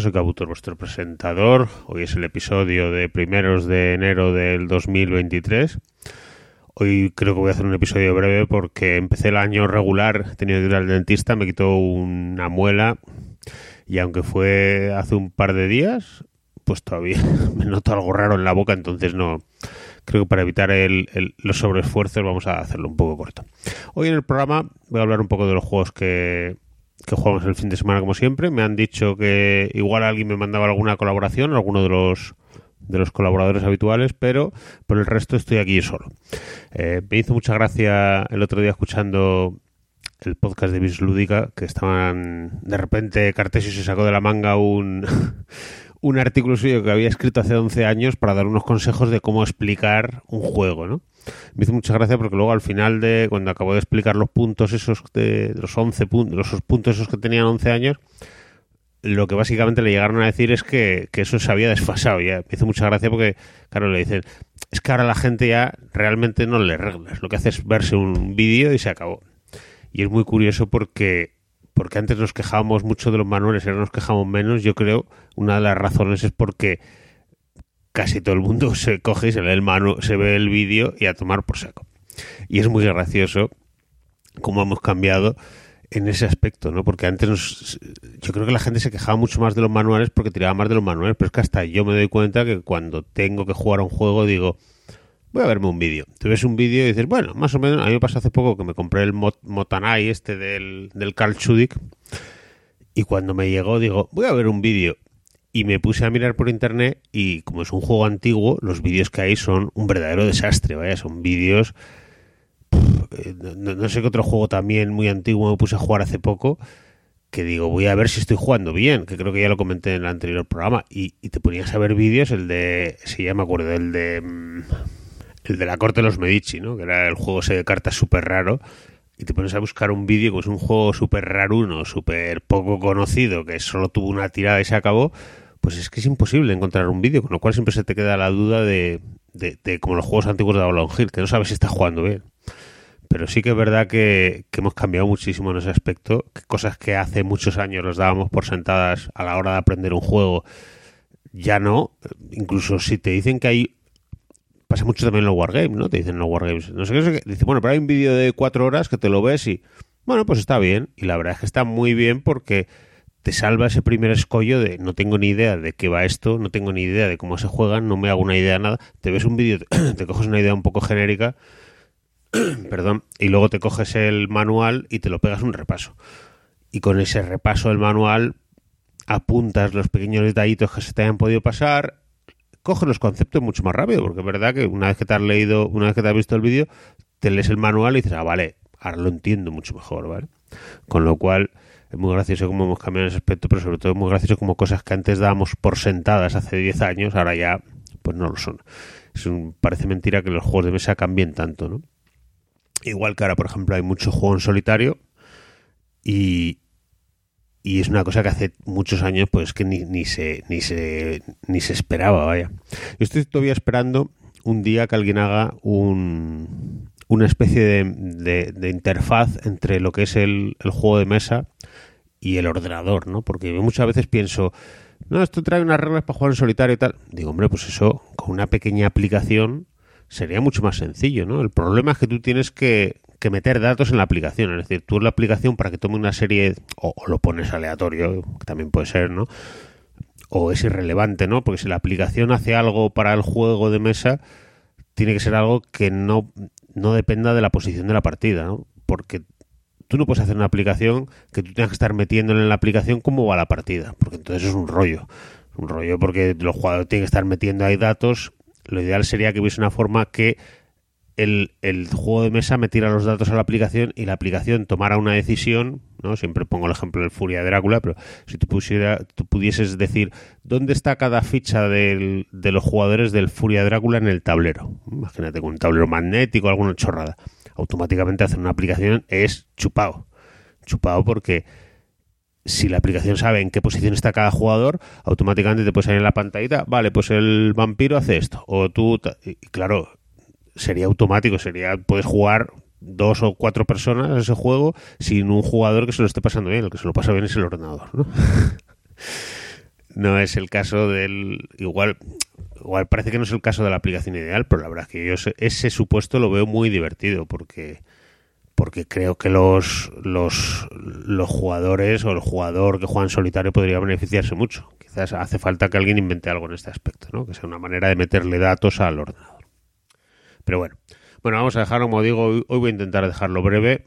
Soy Cabutor, vuestro presentador. Hoy es el episodio de primeros de enero del 2023. Hoy creo que voy a hacer un episodio breve porque empecé el año regular, he tenido que ir al dentista, me quitó una muela y aunque fue hace un par de días, pues todavía me noto algo raro en la boca, entonces no, creo que para evitar el, los sobreesfuerzos vamos a hacerlo un poco corto. Hoy en el programa voy a hablar un poco de los juegos que, que jugamos el fin de semana como siempre. Me han dicho que igual alguien me mandaba alguna colaboración, alguno de los de los colaboradores habituales, pero por el resto estoy aquí solo. Eh, me hizo mucha gracia el otro día escuchando el podcast de Bis Lúdica, que estaban de repente Cartesio se sacó de la manga un, un artículo suyo que había escrito hace 11 años para dar unos consejos de cómo explicar un juego, ¿no? Me hizo mucha gracia porque luego al final de cuando acabó de explicar los puntos esos de los 11 puntos, los puntos esos que tenían 11 años, lo que básicamente le llegaron a decir es que, eso se había desfasado. Ya me hizo mucha gracia porque, claro, le dicen, es que ahora la gente ya realmente no le reglas. Lo que hace es verse un vídeo y se acabó. Y es muy curioso porque, porque antes nos quejábamos mucho de los manuales ahora nos quejamos menos. Yo creo una de las razones es porque casi todo el mundo se coge y se lee el manu se ve el vídeo y a tomar por saco. Y es muy gracioso cómo hemos cambiado en ese aspecto, ¿no? Porque antes nos, yo creo que la gente se quejaba mucho más de los manuales porque tiraba más de los manuales, pero es que hasta yo me doy cuenta que cuando tengo que jugar a un juego digo, voy a verme un vídeo. Te ves un vídeo y dices, bueno, más o menos, a mí me pasó hace poco que me compré el Motanai este del, del Carl Chudik y cuando me llegó digo, voy a ver un vídeo y me puse a mirar por internet y como es un juego antiguo, los vídeos que hay son un verdadero desastre, vaya, son vídeos eh, no, sé qué otro juego también muy antiguo me puse a jugar hace poco, que digo, voy a ver si estoy jugando bien, que creo que ya lo comenté en el anterior programa, y, te ponías a ver vídeos, el de, si ya me acuerdo, el de mm, el de la corte de los Medici, ¿no? Que era el juego ese de cartas súper raro, y te pones a buscar un vídeo que es un juego súper raruno, súper poco conocido, que solo tuvo una tirada y se acabó, pues es que es imposible encontrar un vídeo, con lo cual siempre se te queda la duda de, de, como los juegos antiguos de Avalon Hill, que no sabes si estás jugando bien. Pero sí que es verdad que, hemos cambiado muchísimo en ese aspecto, que cosas que hace muchos años nos dábamos por sentadas a la hora de aprender un juego, ya no, incluso si te dicen que hay pasa mucho también en los wargames, ¿no? Te dicen en los wargames, no sé qué, dice, bueno, pero hay un vídeo de cuatro horas que te lo ves y, bueno, pues está bien, y la verdad es que está muy bien porque te salva ese primer escollo de no tengo ni idea de qué va esto, no tengo ni idea de cómo se juegan, no me hago una idea de nada, te ves un vídeo, te coges una idea un poco genérica perdón, y luego te coges el manual y te lo pegas un repaso. Y con ese repaso del manual apuntas los pequeños detallitos que se te hayan podido pasar, coges los conceptos mucho más rápido, porque es verdad que una vez que te has leído, una vez que te has visto el vídeo, te lees el manual y dices, ah, vale, ahora lo entiendo mucho mejor, ¿vale? Con lo cual, es muy gracioso cómo hemos cambiado ese aspecto, pero sobre todo es muy gracioso como cosas que antes dábamos por sentadas hace 10 años, ahora ya, pues no lo son. Es un, parece mentira que los juegos de mesa cambien tanto, ¿no? Igual que ahora, por ejemplo, hay mucho juego en solitario y, y es una cosa que hace muchos años pues que ni, ni, se, ni, se, ni se esperaba, vaya. Yo estoy todavía esperando un día que alguien haga un, una especie de, de, interfaz entre lo que es el, el, juego de mesa y el ordenador, ¿no? Porque muchas veces pienso, no, esto trae unas reglas para jugar en solitario y tal. Digo, hombre, pues eso, con una pequeña aplicación sería mucho más sencillo, ¿no? El problema es que tú tienes que, meter datos en la aplicación, es decir, tú en la aplicación para que tome una serie, o, lo pones aleatorio, que también puede ser, ¿no? O es irrelevante, ¿no? Porque si la aplicación hace algo para el juego de mesa, tiene que ser algo que no, no dependa de la posición de la partida, ¿no? Porque tú no puedes hacer una aplicación que tú tengas que estar metiéndole en la aplicación cómo va la partida, porque entonces es un rollo. Un rollo porque los jugadores tienen que estar metiendo ahí datos lo ideal sería que hubiese una forma que el, juego de mesa metiera los datos a la aplicación y la aplicación tomara una decisión, ¿no? Siempre pongo el ejemplo del Furia de Drácula, pero si tú, pusiera, tú pudieses decir dónde está cada ficha de los jugadores del Furia de Drácula en el tablero. Imagínate con un tablero magnético alguna chorrada. Automáticamente hacer una aplicación es chupado. Chupado porque si la aplicación sabe en qué posición está cada jugador, automáticamente te puede salir en la pantallita, vale, pues el vampiro hace esto. O tú, y claro, sería automático, sería, puedes jugar dos o cuatro personas a ese juego sin un jugador que se lo esté pasando bien. El que se lo pasa bien es el ordenador, ¿no? no es el caso del. Igual, igual parece que no es el caso de la aplicación ideal, pero la verdad es que yo ese supuesto lo veo muy divertido porque porque creo que los, los, los jugadores o el jugador que juega en solitario podría beneficiarse mucho. Quizás hace falta que alguien invente algo en este aspecto, ¿no? que sea una manera de meterle datos al ordenador. Pero bueno, bueno, vamos a dejarlo, como digo, hoy voy a intentar dejarlo breve.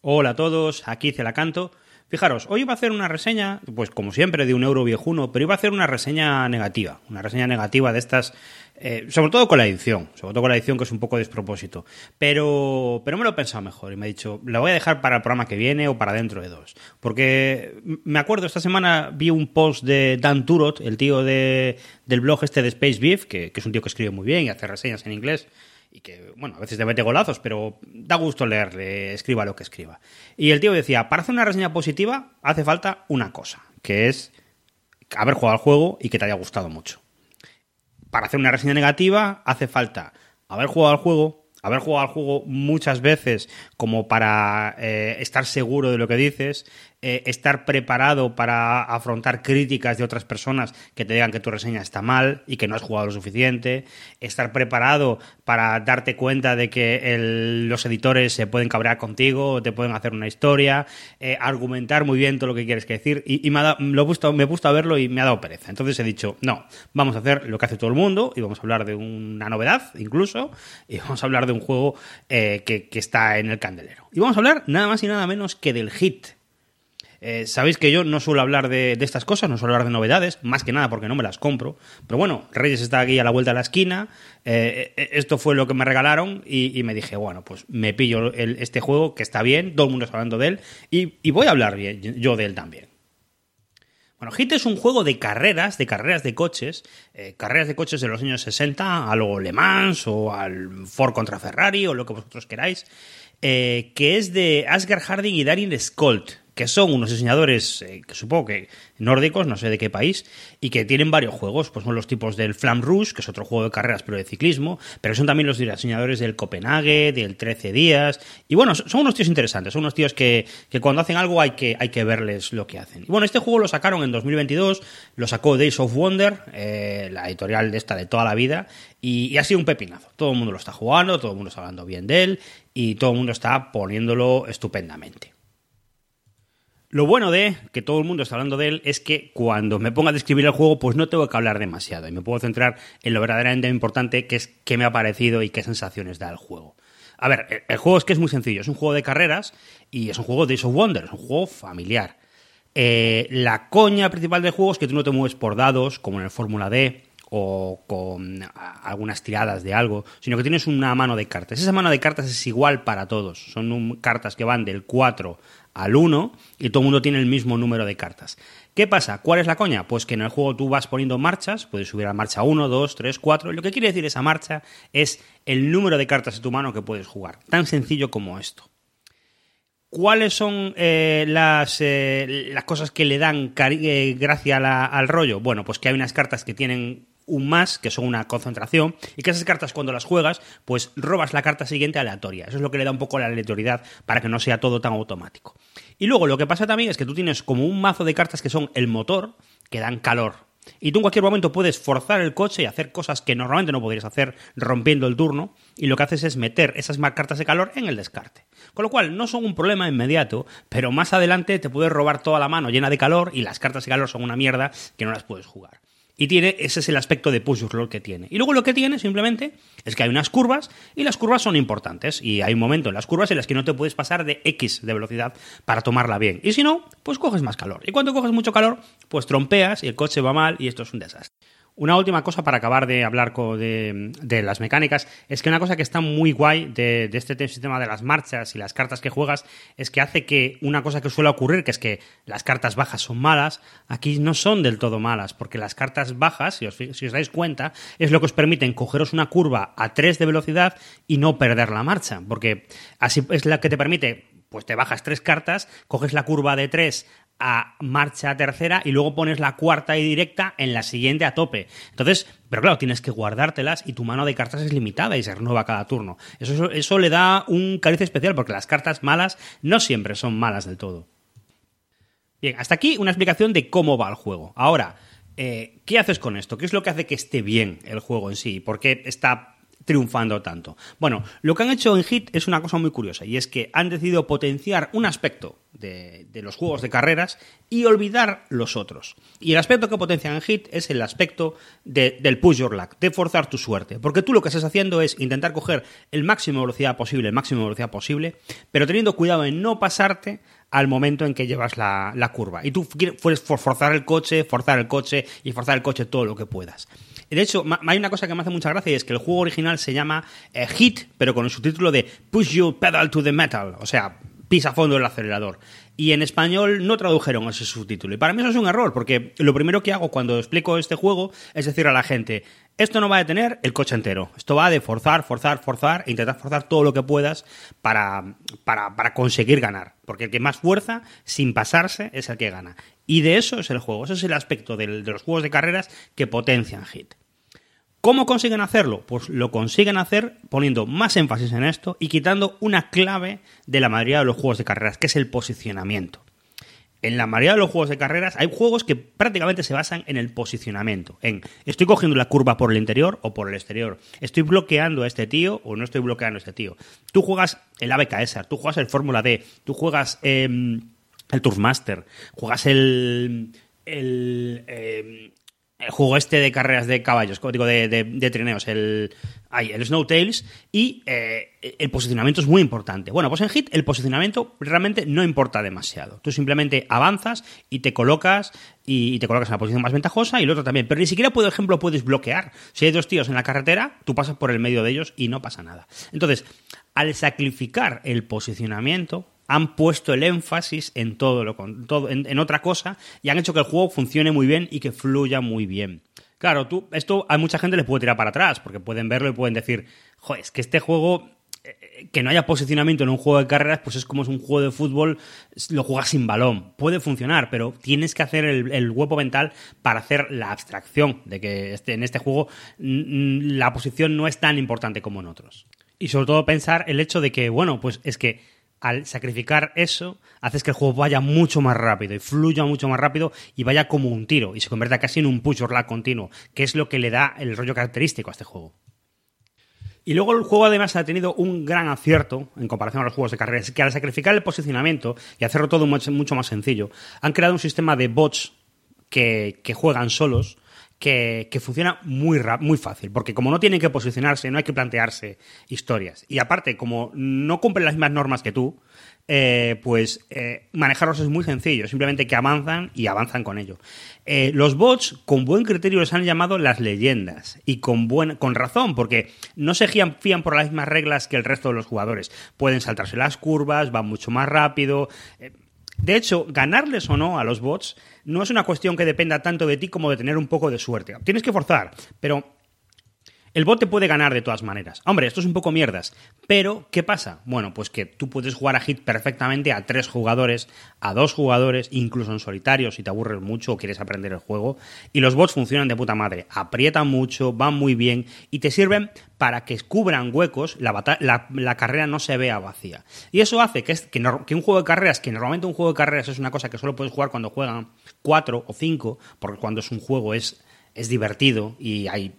Hola a todos, aquí Celacanto. Fijaros, hoy iba a hacer una reseña, pues como siempre, de un euro viejuno, pero iba a hacer una reseña negativa. Una reseña negativa de estas, eh, sobre todo con la edición, sobre todo con la edición que es un poco despropósito. Pero, pero me lo he pensado mejor y me he dicho, la voy a dejar para el programa que viene o para dentro de dos. Porque me acuerdo, esta semana vi un post de Dan Turot, el tío de, del blog este de Space Beef, que, que es un tío que escribe muy bien y hace reseñas en inglés y que, bueno, a veces te mete golazos, pero da gusto leerle, escriba lo que escriba. Y el tío decía, para hacer una reseña positiva hace falta una cosa, que es haber jugado al juego y que te haya gustado mucho. Para hacer una reseña negativa hace falta haber jugado al juego, haber jugado al juego muchas veces como para eh, estar seguro de lo que dices, eh, estar preparado para afrontar críticas de otras personas que te digan que tu reseña está mal y que no has jugado lo suficiente, estar preparado para darte cuenta de que los editores se pueden cabrear contigo, te pueden hacer una historia, eh, argumentar muy bien todo lo que quieres que decir y, me, ha lo he me gusta verlo y me ha dado pereza. Entonces he dicho, no, vamos a hacer lo que hace todo el mundo y vamos a hablar de una novedad incluso y vamos a hablar de un juego eh, que, que está en el candelero. Y vamos a hablar nada más y nada menos que del hit eh, sabéis que yo no suelo hablar de, estas cosas, no suelo hablar de novedades, más que nada porque no me las compro. Pero bueno, Reyes está aquí a la vuelta de la esquina. Eh, esto fue lo que me regalaron y, me dije, bueno, pues me pillo este juego que está bien, todo el mundo está hablando de él y, voy a hablar bien, yo de él también. Bueno, Hit es un juego de carreras, de carreras de coches, carreras de coches de los años 60, algo Le Mans o al Ford contra Ferrari o lo que vosotros queráis, que es de Asger Harding y Darin Skolt, que son unos diseñadores eh, que supongo que nórdicos, no sé de qué país, y que tienen varios juegos, pues son los tipos del Flam Rouge, que es otro juego de carreras pero de ciclismo, pero son también los diseñadores del Copenhague, del 13 días, y bueno, son unos tíos interesantes, son unos tíos que, cuando hacen algo hay que, hay que verles lo que hacen. Y bueno, este juego lo sacaron en 2022, lo sacó Days of Wonder, eh, la editorial de esta de toda la vida, y, y ha sido un pepinazo. Todo el mundo lo está jugando, todo el mundo está hablando bien de él, y todo el mundo está poniéndolo estupendamente. Lo bueno de que todo el mundo está hablando de él es que cuando me ponga a describir el juego, pues no tengo que hablar demasiado y me puedo centrar en lo verdaderamente importante, que es qué me ha parecido y qué sensaciones da el juego. A ver, el juego es que es muy sencillo, es un juego de carreras y es un juego de Days of Wonder, es un juego familiar. Eh, la coña principal del juego es que tú no te mueves por dados, como en el Fórmula D, o con algunas tiradas de algo, sino que tienes una mano de cartas. Esa mano de cartas es igual para todos. Son cartas que van del 4 al 1 y todo el mundo tiene el mismo número de cartas. ¿Qué pasa? ¿Cuál es la coña? Pues que en el juego tú vas poniendo marchas, puedes subir a marcha 1, 2, 3, 4, y lo que quiere decir esa marcha es el número de cartas de tu mano que puedes jugar. Tan sencillo como esto. ¿Cuáles son eh, las, eh, las, cosas que le dan eh, gracia al rollo? Bueno, pues que hay unas cartas que tienen un más, que son una concentración, y que esas cartas cuando las juegas, pues robas la carta siguiente aleatoria. Eso es lo que le da un poco la aleatoriedad para que no sea todo tan automático. Y luego lo que pasa también es que tú tienes como un mazo de cartas que son el motor, que dan calor. Y tú en cualquier momento puedes forzar el coche y hacer cosas que normalmente no podrías hacer rompiendo el turno, y lo que haces es meter esas cartas de calor en el descarte. Con lo cual no son un problema inmediato, pero más adelante te puedes robar toda la mano llena de calor y las cartas de calor son una mierda que no las puedes jugar. Y tiene, ese es el aspecto de push your que tiene. Y luego lo que tiene simplemente es que hay unas curvas y las curvas son importantes. Y hay un momento en las curvas en las que no te puedes pasar de X de velocidad para tomarla bien. Y si no, pues coges más calor. Y cuando coges mucho calor, pues trompeas y el coche va mal y esto es un desastre. Una última cosa para acabar de hablar de, las mecánicas es que una cosa que está muy guay de, este sistema de las marchas y las cartas que juegas es que hace que una cosa que suele ocurrir, que es que las cartas bajas son malas, aquí no son del todo malas, porque las cartas bajas, si os, dais cuenta, es lo que os permiten cogeros una curva a 3 de velocidad y no perder la marcha, porque así es la que te permite pues te bajas tres cartas, coges la curva de 3 a marcha tercera y luego pones la cuarta y directa en la siguiente a tope. Entonces, pero claro, tienes que guardártelas y tu mano de cartas es limitada y se renueva cada turno. Eso, eso le da un cariz especial porque las cartas malas no siempre son malas del todo. Bien, hasta aquí una explicación de cómo va el juego. Ahora, eh, ¿qué haces con esto? ¿Qué es lo que hace que esté bien el juego en sí? ¿Por qué está triunfando tanto? Bueno, lo que han hecho en Hit es una cosa muy curiosa y es que han decidido potenciar un aspecto de, los juegos de carreras y olvidar los otros. Y el aspecto que potencian en Hit es el aspecto del push your luck, de forzar tu suerte. Porque tú lo que estás haciendo es intentar coger el máximo de velocidad posible, el máximo de velocidad posible, pero teniendo cuidado en no pasarte al momento en que llevas la, curva. Y tú puedes forzar el coche, forzar el coche y forzar el coche todo lo que puedas. De hecho, hay una cosa que me hace mucha gracia y es que el juego original se llama eh, Hit, pero con el subtítulo de Push Your Pedal to the Metal, o sea, pisa a fondo el acelerador. Y en español no tradujeron ese subtítulo. Y para mí eso es un error, porque lo primero que hago cuando explico este juego es decir a la gente, esto no va a detener el coche entero. Esto va de forzar, forzar, forzar, e intentar forzar todo lo que puedas para, para, conseguir ganar. Porque el que más fuerza, sin pasarse, es el que gana. Y de eso es el juego. Ese es el aspecto de los juegos de carreras que potencian Hit. ¿Cómo consiguen hacerlo? Pues lo consiguen hacer poniendo más énfasis en esto y quitando una clave de la mayoría de los juegos de carreras, que es el posicionamiento. En la mayoría de los juegos de carreras hay juegos que prácticamente se basan en el posicionamiento. En estoy cogiendo la curva por el interior o por el exterior. Estoy bloqueando a este tío o no estoy bloqueando a este tío. Tú juegas el ABKS, tú juegas el Fórmula D, tú juegas... Em, el Tourmaster, juegas el, el, eh, el, juego este de carreras de caballos, digo, de, de, trineos, el, el Snowtails, y eh, el posicionamiento es muy importante. Bueno, pues en Hit el posicionamiento realmente no importa demasiado. Tú simplemente avanzas y te colocas y, te colocas en la posición más ventajosa y el otro también. Pero ni siquiera, por ejemplo, puedes bloquear. Si hay dos tíos en la carretera, tú pasas por el medio de ellos y no pasa nada. Entonces, al sacrificar el posicionamiento, han puesto el énfasis en todo lo todo, en, otra cosa y han hecho que el juego funcione muy bien y que fluya muy bien. Claro, tú, esto a mucha gente le puede tirar para atrás, porque pueden verlo y pueden decir, joder, es que este juego, eh, que no haya posicionamiento en un juego de carreras, pues es como es un juego de fútbol, lo juegas sin balón. Puede funcionar, pero tienes que hacer el, el huevo mental para hacer la abstracción de que este, en este juego la posición no es tan importante como en otros. Y sobre todo pensar el hecho de que, bueno, pues es que al sacrificar eso, haces que el juego vaya mucho más rápido y fluya mucho más rápido y vaya como un tiro y se convierta casi en un push or lag continuo, que es lo que le da el rollo característico a este juego. Y luego el juego además ha tenido un gran acierto en comparación a los juegos de carreras, que al sacrificar el posicionamiento y hacerlo todo mucho, más sencillo, han creado un sistema de bots que, que juegan solos, que, funciona muy, muy fácil, porque como no tienen que posicionarse, no hay que plantearse historias. Y aparte, como no cumplen las mismas normas que tú, eh, pues eh, manejarlos es muy sencillo, simplemente que avanzan y avanzan con ello. Eh, los bots, con buen criterio, les han llamado las leyendas, y con, buen, con razón, porque no se fían por las mismas reglas que el resto de los jugadores. Pueden saltarse las curvas, van mucho más rápido. De hecho, ganarles o no a los bots no es una cuestión que dependa tanto de ti como de tener un poco de suerte. Tienes que forzar, pero el bot te puede ganar de todas maneras. Hombre, esto es un poco mierdas. Pero, ¿qué pasa? Bueno, pues que tú puedes jugar a Hit perfectamente a tres jugadores, a dos jugadores, incluso en solitario si te aburres mucho o quieres aprender el juego. Y los bots funcionan de puta madre. Aprietan mucho, van muy bien y te sirven para que cubran huecos, la, carrera no se vea vacía. Y eso hace que, que un juego de carreras, que normalmente un juego de carreras es una cosa que solo puedes jugar cuando juegan cuatro o cinco, porque cuando es un juego es es divertido y hay,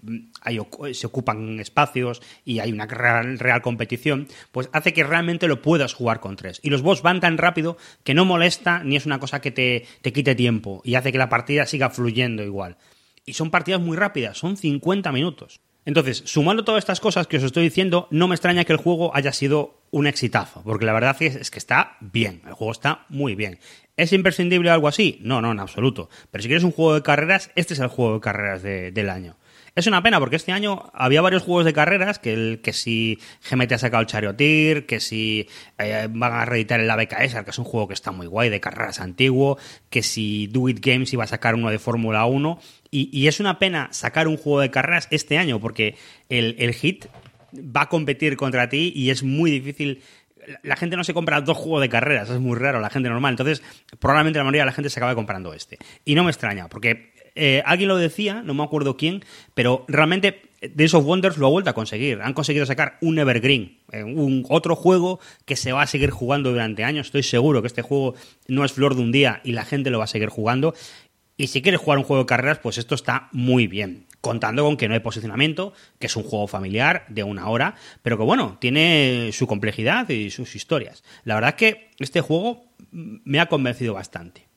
se ocupan espacios y hay una real, competición, pues hace que realmente lo puedas jugar con tres. Y los boss van tan rápido que no molesta ni es una cosa que te, te quite tiempo y hace que la partida siga fluyendo igual. Y son partidas muy rápidas, son 50 minutos. Entonces, sumando todas estas cosas que os estoy diciendo, no me extraña que el juego haya sido un exitazo, porque la verdad es, que está bien, el juego está muy bien. ¿Es imprescindible algo así? No, no, en absoluto. Pero si quieres un juego de carreras, este es el juego de carreras del año. Es una pena porque este año había varios juegos de carreras que, el, que si GMT ha sacado el Charioteer, que si eh, van a reeditar el ABKS, que es un juego que está muy guay, de carreras antiguo, que si Do It Games iba a sacar uno de Fórmula 1. Y, es una pena sacar un juego de carreras este año porque el, hit va a competir contra ti y es muy difícil la gente no se compra dos juegos de carreras, es muy raro, la gente normal. Entonces, probablemente la mayoría de la gente se acaba comprando este. Y no me extraña, porque eh, alguien lo decía, no me acuerdo quién, pero realmente Days of Wonders lo ha vuelto a conseguir. Han conseguido sacar un Evergreen, eh, un otro juego que se va a seguir jugando durante años. Estoy seguro que este juego no es flor de un día y la gente lo va a seguir jugando. Y si quieres jugar un juego de carreras, pues esto está muy bien. Contando con que no hay posicionamiento, que es un juego familiar de una hora, pero que bueno, tiene su complejidad y sus historias. La verdad es que este juego me ha convencido bastante.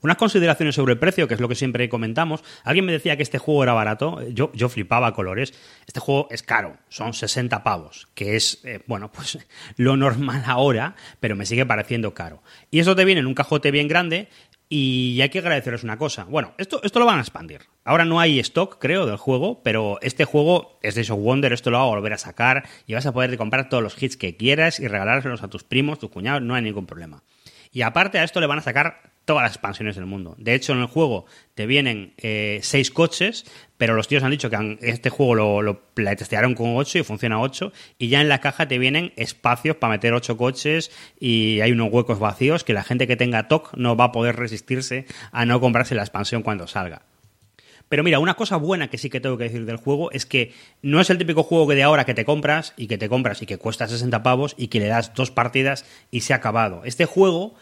Unas consideraciones sobre el precio, que es lo que siempre comentamos. Alguien me decía que este juego era barato. Yo, yo flipaba colores. Este juego es caro, son 60 pavos, que es, eh, bueno, pues lo normal ahora, pero me sigue pareciendo caro. Y eso te viene en un cajote bien grande y hay que agradecerles una cosa. Bueno, esto, esto lo van a expandir. Ahora no hay stock, creo, del juego, pero este juego es de of Wonder, esto lo va a volver a sacar y vas a poder comprar todos los hits que quieras y regalárselos a tus primos, tus cuñados, no hay ningún problema. Y aparte a esto le van a sacar todas las expansiones del mundo. De hecho, en el juego te vienen eh, seis coches, pero los tíos han dicho que este juego lo, lo testearon con ocho y funciona ocho, y ya en la caja te vienen espacios para meter ocho coches y hay unos huecos vacíos que la gente que tenga TOC no va a poder resistirse a no comprarse la expansión cuando salga. Pero mira, una cosa buena que sí que tengo que decir del juego es que no es el típico juego que de ahora que te compras y que te compras y que cuesta 60 pavos y que le das dos partidas y se ha acabado. Este juego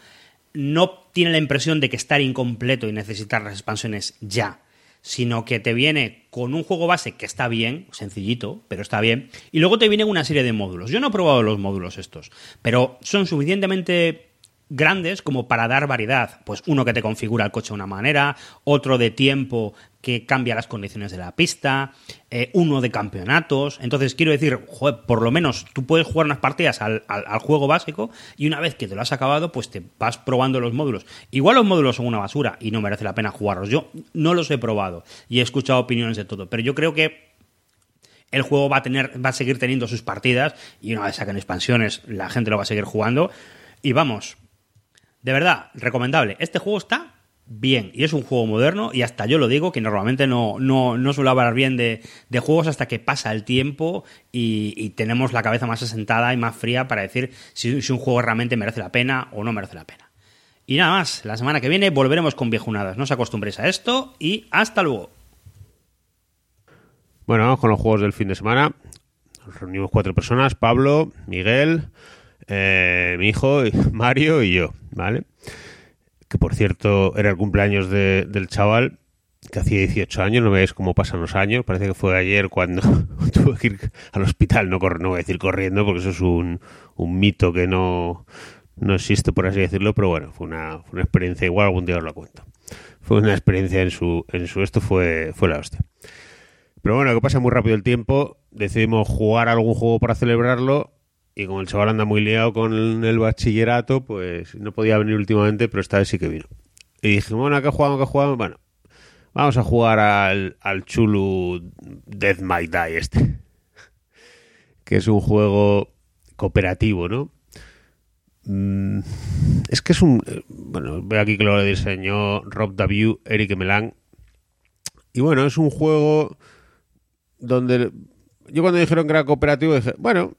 no tiene la impresión de que estar incompleto y necesitar las expansiones ya, sino que te viene con un juego base que está bien, sencillito, pero está bien, y luego te viene una serie de módulos. Yo no he probado los módulos estos, pero son suficientemente grandes como para dar variedad. Pues uno que te configura el coche de una manera, otro de tiempo que cambia las condiciones de la pista, eh, uno de campeonatos. Entonces, quiero decir, por lo menos tú puedes jugar unas partidas al, juego básico y una vez que te lo has acabado, pues te vas probando los módulos. Igual los módulos son una basura y no merece la pena jugarlos. Yo no los he probado y he escuchado opiniones de todo, pero yo creo que el juego va a tener, va a seguir teniendo sus partidas y una vez saquen expansiones, la gente lo va a seguir jugando. Y vamos, de verdad, recomendable. Este juego está bien y es un juego moderno y hasta yo lo digo que normalmente no, no, no suelo hablar bien de, juegos hasta que pasa el tiempo y, tenemos la cabeza más asentada y más fría para decir si, si, un juego realmente merece la pena o no merece la pena. Y nada más, la semana que viene volveremos con viejunadas. No os acostumbréis a esto y hasta luego. Bueno, vamos con los juegos del fin de semana. Nos reunimos cuatro personas, Pablo, Miguel, eh, mi hijo, Mario y yo, ¿vale? que por cierto era el cumpleaños del chaval, que hacía 18 años, no veis cómo pasan los años, parece que fue ayer cuando tuve que ir al hospital, no, voy a decir corriendo, porque eso es un, un mito que no, no existe, por así decirlo, pero bueno, fue una, fue una experiencia, igual algún día os la cuento. Fue una experiencia en su, en su esto, fue, fue la hostia. Pero bueno, que pasa muy rápido el tiempo, decidimos jugar algún juego para celebrarlo y como el chaval anda muy liado con el, bachillerato, pues no podía venir últimamente, pero esta vez sí que vino. Y dije, bueno, ¿qué jugamos? ¿Qué jugamos? Bueno, vamos a jugar al, al Chulu Death Might Die este. que es un juego cooperativo, ¿no? Mm, es que es un... Eh, bueno, veo aquí que lo diseñó Rob W. Eric Melan. Y bueno, es un juego donde... Yo cuando dijeron que era cooperativo dije, bueno,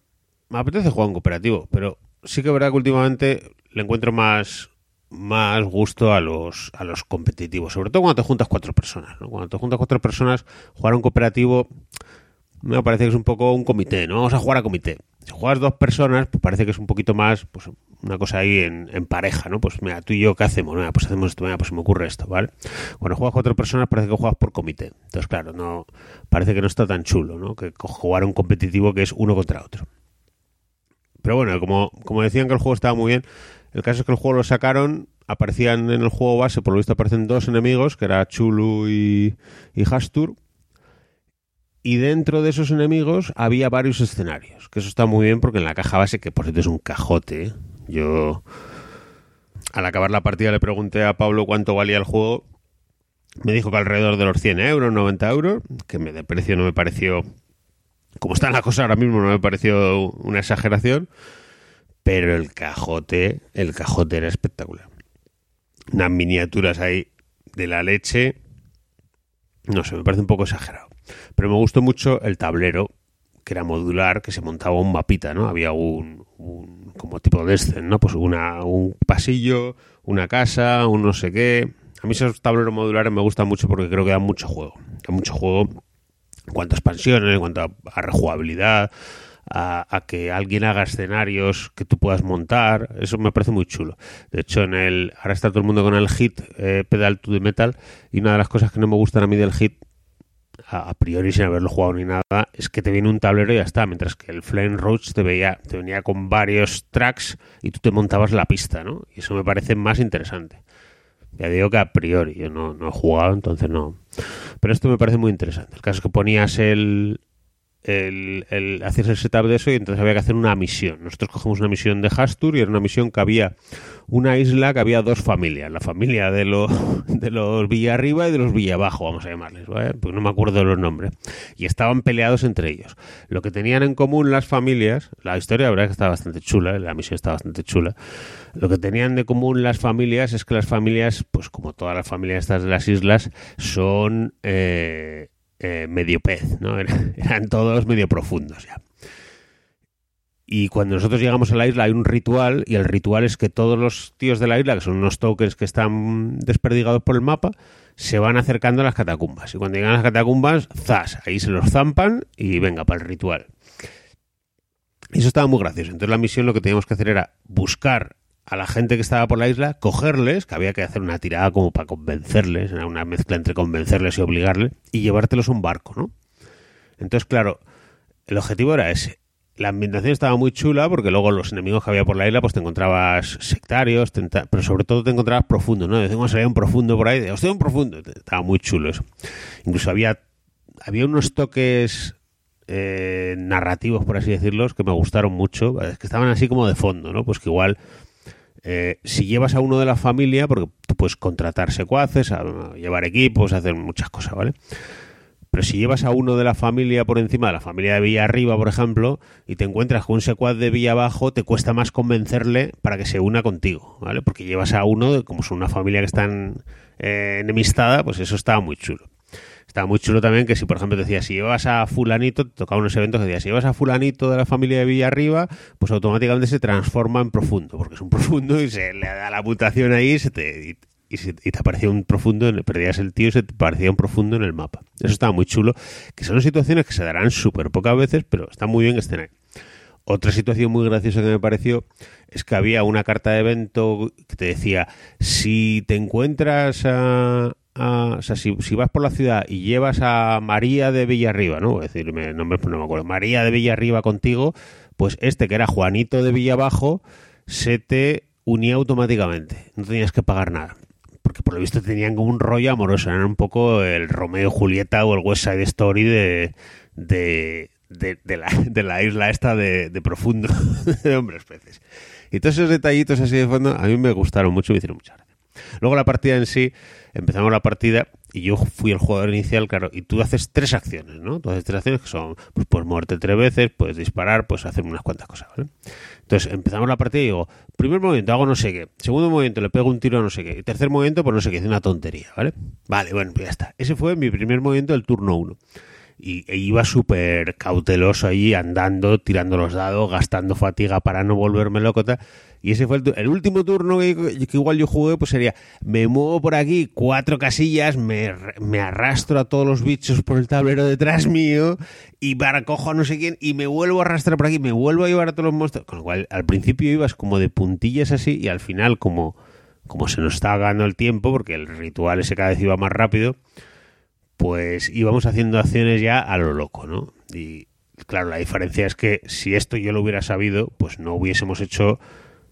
me apetece jugar en cooperativo, pero sí que es verdad que últimamente le encuentro más más gusto a los a los competitivos, sobre todo cuando te juntas cuatro personas, Cuando te juntas cuatro personas, jugar un cooperativo me parece que es un poco un comité, ¿no? Vamos a jugar a comité. Si juegas dos personas, pues parece que es un poquito más, pues una cosa ahí en, pareja, ¿no? Pues mira, tú y yo, ¿qué hacemos? Mira, pues hacemos esto, mira, pues se me ocurre esto, ¿vale? Cuando juegas cuatro personas parece que juegas por comité. Entonces, claro, no parece que no está tan chulo, ¿no? Que jugar un competitivo que es uno contra otro. Pero bueno, como, como decían que el juego estaba muy bien, el caso es que el juego lo sacaron, aparecían en el juego base, por lo visto aparecen dos enemigos, que era Chulu y, y Hastur. Y dentro de esos enemigos había varios escenarios, que eso está muy bien porque en la caja base, que por cierto es un cajote, yo al acabar la partida le pregunté a Pablo cuánto valía el juego. Me dijo que alrededor de los 100 euros, 90 euros, que me, de precio no me pareció como está la cosa ahora mismo, no me pareció una exageración, pero el cajote, el cajote era espectacular. Unas miniaturas ahí de la leche, no sé, me parece un poco exagerado. Pero me gustó mucho el tablero, que era modular, que se montaba un mapita, ¿no? Había un, como tipo de Descent, ¿no? Pues una, un pasillo, una casa, un no sé qué. A mí esos tableros modulares me gustan mucho porque creo que dan mucho juego. Da mucho juego en cuanto a expansiones, en cuanto a, rejugabilidad, a, que alguien haga escenarios que tú puedas montar. Eso me parece muy chulo. De hecho, en el ahora está todo el mundo con el hit eh, Pedal to the Metal y una de las cosas que no me gustan a mí del hit a, priori sin haberlo jugado ni nada, es que te viene un tablero y ya está, mientras que el Flame Roach te, veía, te venía con varios tracks y tú te montabas la pista, ¿no? Y eso me parece más interesante. Ya digo que a priori, yo no, no he jugado, entonces no. Pero esto me parece muy interesante. El caso es que ponías el, el, el hacerse el setup de eso y entonces había que hacer una misión. Nosotros cogemos una misión de Hastur y era una misión que había una isla que había dos familias, la familia de, los de los Villarriba y de los Villabajo, vamos a llamarles, ¿vale? Pues no me acuerdo los nombres. Y estaban peleados entre ellos. Lo que tenían en común las familias, la historia la verdad es que está bastante chula, la misión está bastante chula. Lo que tenían de común las familias es que las familias, pues como todas las familias estas de las islas, son... Eh, eh, medio pez, ¿no? Eran todos medio profundos ya. Y cuando nosotros llegamos a la isla hay un ritual y el ritual es que todos los tíos de la isla, que son unos tokens que están desperdigados por el mapa, se van acercando a las catacumbas. Y cuando llegan a las catacumbas, ¡zas! Ahí se los zampan y venga, para el ritual. Y eso estaba muy gracioso. Entonces la misión lo que teníamos que hacer era buscar a la gente que estaba por la isla, cogerles, que había que hacer una tirada como para convencerles, era una mezcla entre convencerles y obligarles, y llevártelos a un barco, ¿no? Entonces, claro, el objetivo era ese. La ambientación estaba muy chula porque luego los enemigos que había por la isla, pues te encontrabas sectarios, pero sobre todo te encontrabas profundos, ¿no? Decimos, había un profundo por ahí, de, hostia, un profundo. Estaba muy chulo eso. Incluso había, había unos toques eh, narrativos, por así decirlos, que me gustaron mucho, que estaban así como de fondo, ¿no? Pues que igual eh, si llevas a uno de la familia, porque tú puedes contratar secuaces, llevar equipos, hacer muchas cosas, ¿vale? Pero si llevas a uno de la familia por encima de la familia de Villa Arriba, por ejemplo, y te encuentras con un secuaz de Villa Abajo, te cuesta más convencerle para que se una contigo, ¿vale? Porque llevas a uno, como es una familia que está eh, enemistada, pues eso está muy chulo. Estaba muy chulo también que si, por ejemplo, decía, si llevas a fulanito, tocaba unos eventos que decía, si llevas a fulanito de la familia de Villarriba, pues automáticamente se transforma en profundo, porque es un profundo y se le da la mutación ahí y, se te, y, te aparecía un profundo, perdías el tío y se te parecía un profundo en el mapa. Eso estaba muy chulo, que son situaciones que se darán súper pocas veces, pero está muy bien que estén ahí. Otra situación muy graciosa que me pareció es que había una carta de evento que te decía, si te encuentras a, o sea, si, vas por la ciudad y llevas a María de Villarriba, ¿no? Es decir, no me, no me acuerdo, María de Villarriba contigo, pues este que era Juanito de Villabajo se te unía automáticamente, no tenías que pagar nada. Porque por lo visto tenían como un rollo amoroso, eran un poco el Romeo Julieta o el West Side Story de, de, de, la, isla esta de, profundo de hombres peces. Y todos esos detallitos así de fondo a mí me gustaron mucho y me hicieron mucha gracia. Luego la partida en sí empezamos la partida y yo fui el jugador inicial, claro, y tú haces tres acciones, ¿no? Tú haces tres acciones que son, pues puedes moverte tres veces, puedes disparar, puedes hacer unas cuantas cosas, ¿vale? Entonces empezamos la partida y digo, primer movimiento hago no sé qué, segundo movimiento le pego un tiro a no sé qué, y tercer movimiento pues no sé qué, es una tontería, ¿vale? Vale, bueno, pues ya está. Ese fue mi primer movimiento del turno uno. Y e iba súper cauteloso allí, andando, tirando los dados, gastando fatiga para no volverme loco. Y ese fue el, último turno que, igual yo jugué, pues sería, me muevo por aquí cuatro casillas, me, me arrastro a todos los bichos por el tablero detrás mío y para cojo a no sé quién y me vuelvo a arrastrar por aquí, me vuelvo a llevar a todos los monstruos. Con lo cual, al principio ibas como de puntillas así y al final como, como se nos estaba ganando el tiempo, porque el ritual ese cada vez iba más rápido, pues íbamos haciendo acciones ya a lo loco, ¿no? Y claro, la diferencia es que si esto yo lo hubiera sabido, pues no hubiésemos hecho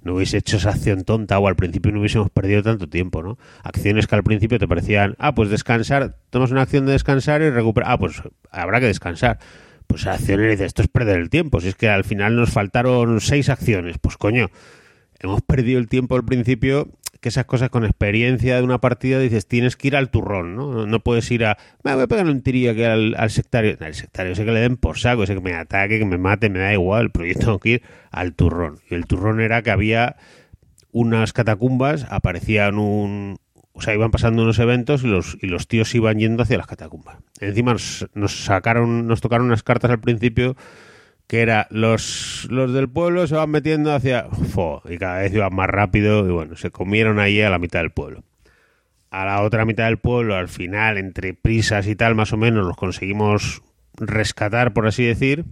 no hubiese hecho esa acción tonta o al principio no hubiésemos perdido tanto tiempo, ¿no? Acciones que al principio te parecían, ah, pues descansar, tomas una acción de descansar y recuperar, ah, pues habrá que descansar. Pues acciones dices, esto es perder el tiempo, si es que al final nos faltaron seis acciones, pues coño, hemos perdido el tiempo al principio que esas cosas con experiencia de una partida dices, tienes que ir al turrón, ¿no? No puedes ir a, me voy a pegar un tirillo que al, al sectario. el sectario sé que le den por saco, ese que me ataque, que me mate, me da igual, pero yo tengo que ir al turrón. Y el turrón era que había unas catacumbas, aparecían un, o sea, iban pasando unos eventos y los, y los tíos iban yendo hacia las catacumbas. Encima nos, nos sacaron, nos tocaron unas cartas al principio que era los, los del pueblo se van metiendo hacia fo, y cada vez iban más rápido y bueno, se comieron ahí a la mitad del pueblo. A la otra mitad del pueblo, al final, entre prisas y tal, más o menos, los conseguimos rescatar, por así decir.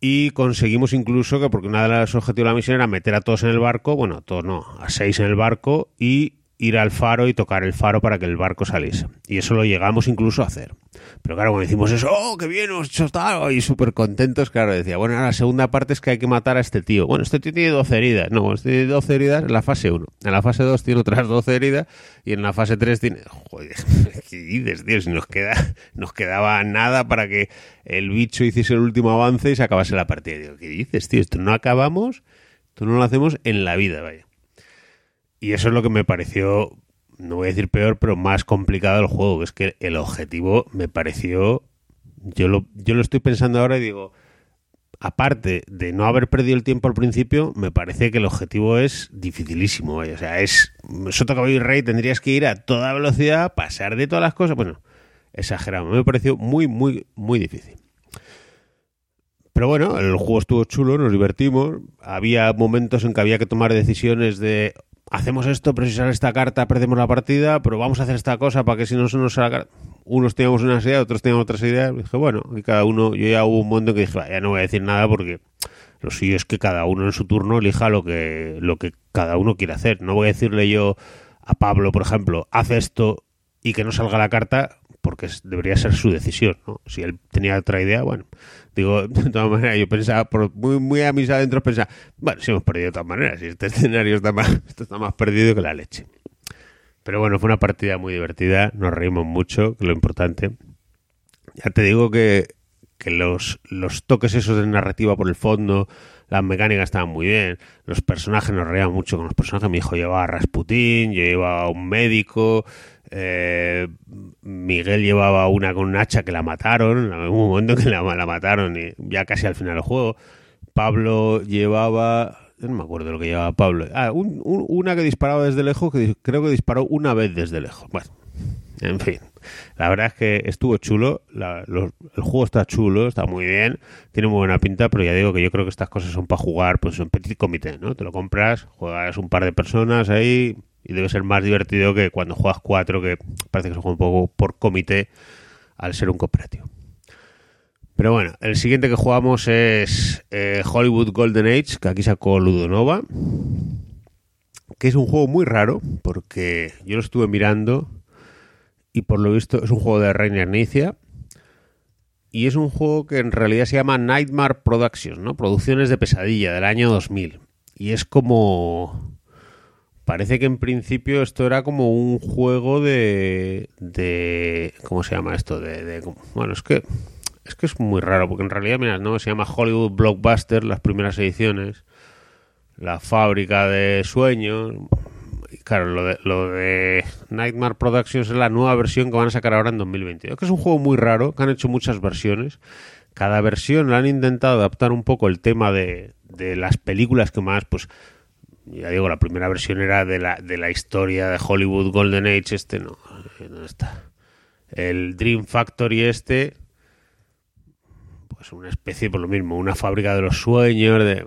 Y conseguimos incluso que, porque una de los objetivos de la misión era meter a todos en el barco, bueno, a todos no, a seis en el barco y ir al faro y tocar el faro para que el barco saliese. Y eso lo llegamos incluso a hacer. Pero claro, cuando decimos eso, ¡oh, qué bien! Hemos hecho tal, y súper contentos, claro, decía, bueno, la segunda parte es que hay que matar a este tío. Bueno, este tío tiene 12 heridas. No, este tiene 12 heridas en la fase 1. En la fase 2 tiene otras 12 heridas y en la fase 3 tiene... Joder, ¿qué dices, tío? Si nos, queda, nos quedaba nada para que el bicho hiciese el último avance y se acabase la partida. Digo, ¿qué dices, tío? Esto no acabamos, esto no lo hacemos en la vida, vaya. Y eso es lo que me pareció, no voy a decir peor, pero más complicado del juego, es que el objetivo me pareció, yo lo, yo lo estoy pensando ahora y digo, aparte de no haber perdido el tiempo al principio, me parece que el objetivo es dificilísimo. O sea, es Soto Caballo y Rey, tendrías que ir a toda velocidad, pasar de todas las cosas. Bueno, exagerado. Me pareció muy, muy, muy difícil. Pero bueno, el juego estuvo chulo, nos divertimos. Había momentos en que había que tomar decisiones de, hacemos esto, pero sale esta carta perdemos la partida, pero vamos a hacer esta cosa para que si no se nos salga... Unos teníamos una idea, otros teníamos otras ideas. dije, bueno, y cada uno, yo ya hubo un momento que dije, ya no voy a decir nada porque lo suyo es que cada uno en su turno elija lo que, lo que cada uno quiere hacer. No voy a decirle yo a Pablo, por ejemplo, haz esto y que no salga la carta porque debería ser su decisión, ¿no? Si él tenía otra idea, bueno, digo, de todas maneras, yo pensaba, por, muy, muy a mis adentros pensaba, bueno, si hemos perdido de todas maneras, si este escenario está más, esto está más perdido que la leche. Pero bueno, fue una partida muy divertida, nos reímos mucho, que lo importante. Ya te digo que, que los, los toques esos de narrativa por el fondo, las mecánicas estaban muy bien, los personajes nos reíamos mucho con los personajes, mi hijo llevaba a Rasputín, yo llevaba a un médico, eh, Miguel llevaba una con un hacha que la mataron, en un momento que la, la mataron, y ya casi al final del juego. Pablo llevaba no me acuerdo lo que llevaba Pablo. Ah, un, un, una que disparaba desde lejos, que creo que disparó una vez desde lejos. Bueno, en fin. La verdad es que estuvo chulo. La, el juego está chulo, está muy bien. Tiene muy buena pinta, pero ya digo que yo creo que estas cosas son para jugar pues en petit comité, ¿no? Te lo compras, juegas un par de personas ahí y debe ser más divertido que cuando juegas cuatro, que parece que se juega un poco por comité al ser un cooperativo. Pero bueno, el siguiente que jugamos es eh, Hollywood Golden Age, que aquí sacó Ludonova, que es un juego muy raro, porque yo lo estuve mirando y por lo visto es un juego de Reiner Nicia, y es un juego que en realidad se llama Nightmare Productions, ¿no? Producciones de pesadilla del año 2000. Y es como... Parece que en principio esto era como un juego de... de ¿Cómo se llama esto? De, bueno, es que es que es muy raro, porque en realidad, mira, ¿no? Se llama Hollywood Blockbuster, las primeras ediciones, la fábrica de sueños. Claro, lo de, lo de Nightmare Productions es la nueva versión que van a sacar ahora en 2022, que es un juego muy raro, que han hecho muchas versiones. Cada versión han intentado adaptar un poco el tema de, de las películas que más, pues, ya digo, la primera versión era de la, de la historia de Hollywood Golden Age, este no, ¿dónde está? El Dream Factory este, pues una especie, por lo mismo, una fábrica de los sueños, de,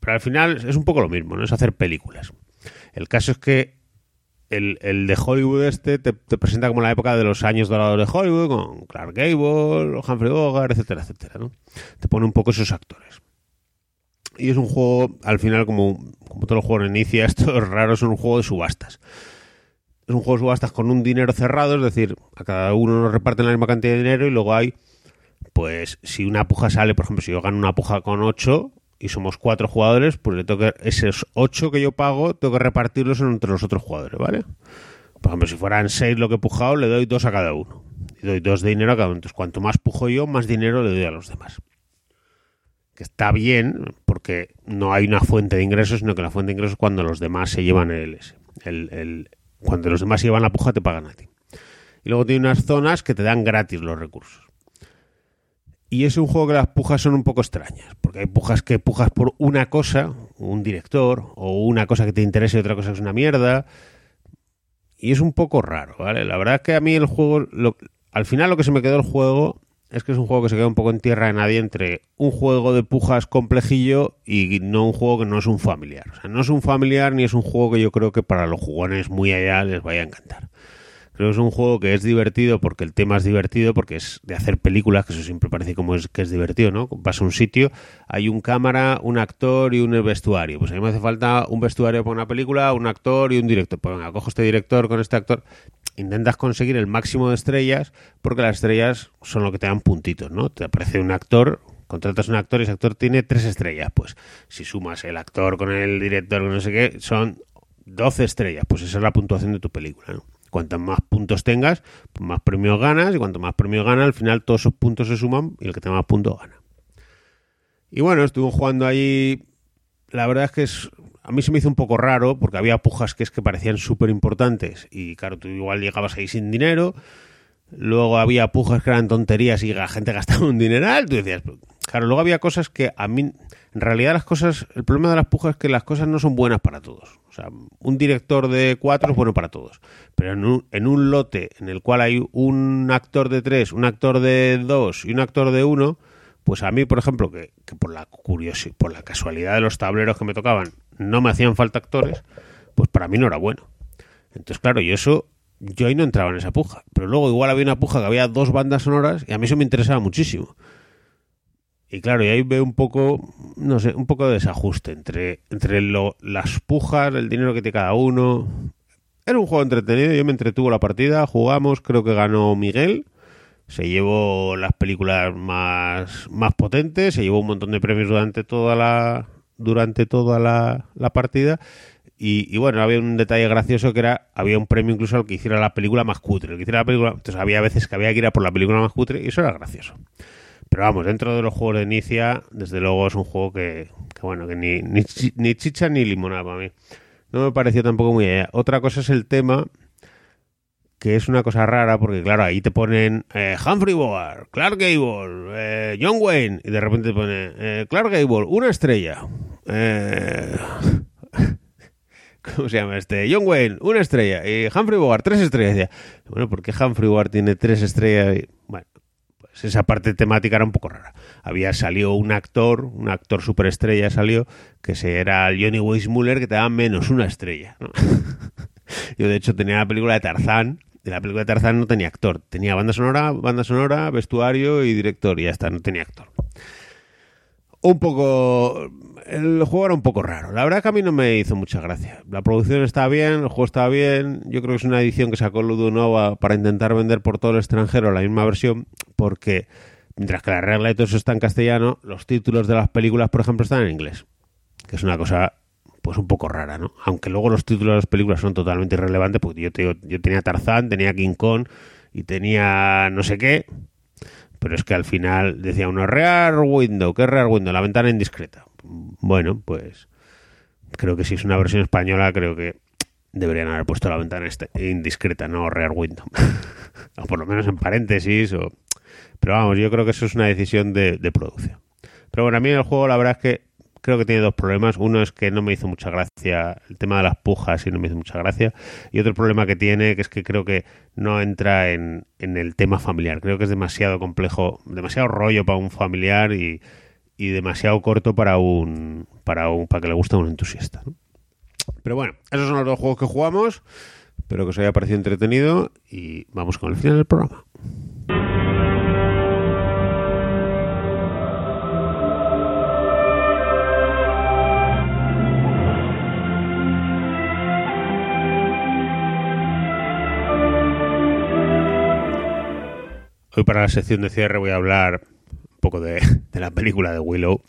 pero al final es un poco lo mismo, no es hacer películas. El caso es que el, el de Hollywood este te, te, presenta como la época de los años dorados de Hollywood, con Clark Gable, Humphrey Bogart, etcétera, etcétera, ¿no? Te pone un poco esos actores. Y es un juego, al final, como, como todos los juegos en inicia, estos raros son un juego de subastas. Es un juego de subastas con un dinero cerrado, es decir, a cada uno nos reparten la misma cantidad de dinero y luego hay pues si una puja sale, por ejemplo, si yo gano una puja con 8 y somos 4 jugadores, pues le que, esos 8 que yo pago, tengo que repartirlos entre los otros jugadores, ¿vale? Por ejemplo, si fueran 6 lo que he pujado, le doy 2 a cada uno. Y doy 2 de dinero a cada uno. Entonces, cuanto más pujo yo, más dinero le doy a los demás. Que está bien, porque no hay una fuente de ingresos, sino que la fuente de ingresos es cuando los demás se llevan el, el, cuando los demás se llevan la puja, te pagan a ti. Y luego tiene unas zonas que te dan gratis los recursos. Y es un juego que las pujas son un poco extrañas, porque hay pujas que pujas por una cosa, un director, o una cosa que te interesa y otra cosa que es una mierda. y es un poco raro, ¿vale? La verdad es que a mí el juego, al final lo que se me quedó el juego es que es un juego que se queda un poco en tierra de nadie entre un juego de pujas complejillo y no un juego que no es un familiar. O sea, no es un familiar ni es un juego que yo creo que para los jugones muy allá les vaya a encantar. Creo que es un juego que es divertido porque el tema es divertido, porque es de hacer películas, que eso siempre parece como es que es divertido, ¿no? Vas a un sitio, hay un cámara, un actor y un vestuario. Pues a mí me hace falta un vestuario para una película, un actor y un director. Pues venga, cojo este director con este actor intentas conseguir el máximo de estrellas porque las estrellas son lo que te dan puntitos, ¿no? Te aparece un actor, contratas un actor y ese actor tiene tres estrellas. Pues si sumas el actor con el director, con no sé qué, son 12 estrellas. Pues esa es la puntuación de tu película, ¿no? Más puntos tengas, pues más premios ganas y cuanto más premios ganas, al final todos esos puntos se suman y el que tenga más puntos gana. Y bueno, estuve jugando ahí. La verdad es que es, a mí se me hizo un poco raro porque había pujas que es que parecían súper importantes y claro, tú igual llegabas ahí sin dinero. Luego había pujas que eran tonterías y la gente gastaba un dineral. Tú decías, claro, luego había cosas que a mí, en realidad las cosas, el problema de las pujas es que las cosas no son buenas para todos. O sea, un director de cuatro es bueno para todos. Pero en un, en un lote en el cual hay un actor de tres, un actor de dos y un actor de uno, pues a mí, por ejemplo, que, por la curiosidad, por la casualidad de los tableros que me tocaban, no me hacían falta actores, pues para mí no era bueno. Entonces, claro, yo eso, yo ahí no entraba en esa puja. Pero luego igual había una puja que había dos bandas sonoras y a mí eso me interesaba muchísimo. Y claro, y ahí veo un poco, no sé, un poco de desajuste entre, entre lo, las pujas, el dinero que tiene cada uno. Era un juego entretenido, yo me entretuvo la partida, jugamos, creo que ganó Miguel, se llevó las películas más, más potentes, se llevó un montón de premios durante toda la, durante toda la, partida. Y, bueno, había un detalle gracioso que era, había un premio incluso al que hiciera la película más cutre. El que hiciera la película, entonces había veces que había que ir a por la película más cutre y eso era gracioso. Pero vamos, dentro de los juegos de inicia, desde luego es un juego que, bueno, que ni, ni, chicha ni limonada para mí. No me pareció tampoco muy allá. Otra cosa es el tema, que es una cosa rara, porque claro, ahí te ponen eh, Humphrey Bogart, Clark Gable, eh, John Wayne, y de repente te pone eh, Clark Gable, una estrella. Eh, ¿Cómo se llama este? John Wayne, una estrella. Y Humphrey Bogart, tres estrellas. Bueno, ¿por qué Humphrey Bogart tiene tres estrellas? Bueno, pues esa parte temática era un poco rara. Había salido un actor, un actor superestrella salió, que se era Johnny Weissmuller, que te daba menos una estrella. Yo, de hecho, tenía la película de Tarzán. De la película de Tarzán no tenía actor. Tenía banda sonora, banda sonora, vestuario y director. Y ya está, no tenía actor un poco. El juego era un poco raro. La verdad que a mí no me hizo mucha gracia. La producción está bien, el juego está bien. Yo creo que es una edición que sacó Ludo Nova para intentar vender por todo el extranjero la misma versión, porque mientras que la regla y todo eso está en castellano, los títulos de las películas, por ejemplo, están en inglés. Que es una cosa pues un poco rara, ¿no? Aunque luego los títulos de las películas son totalmente irrelevantes, porque yo, te yo tenía Tarzán, tenía King Kong y tenía no sé qué, pero es que al final decía uno Rear Window, ¿qué Rear Window? La ventana indiscreta. Bueno, pues creo que si es una versión española, creo que deberían haber puesto la ventana este, indiscreta, no Rear Window. o por lo menos en paréntesis. Pero vamos, yo creo que eso es una decisión de, de producción. Pero bueno, a mí el juego la verdad es que creo que tiene dos problemas. Uno es que no me hizo mucha gracia el tema de las pujas y no me hizo mucha gracia. Y otro problema que tiene que es que creo que no entra en, el tema familiar. Creo que es demasiado complejo, demasiado rollo para un familiar y, demasiado corto para un, para un para que le guste a un entusiasta. Pero bueno, esos son los dos juegos que jugamos. Espero que os haya parecido entretenido y vamos con el final del programa. Hoy para la sección de cierre voy a hablar un poco de, la película de Willow.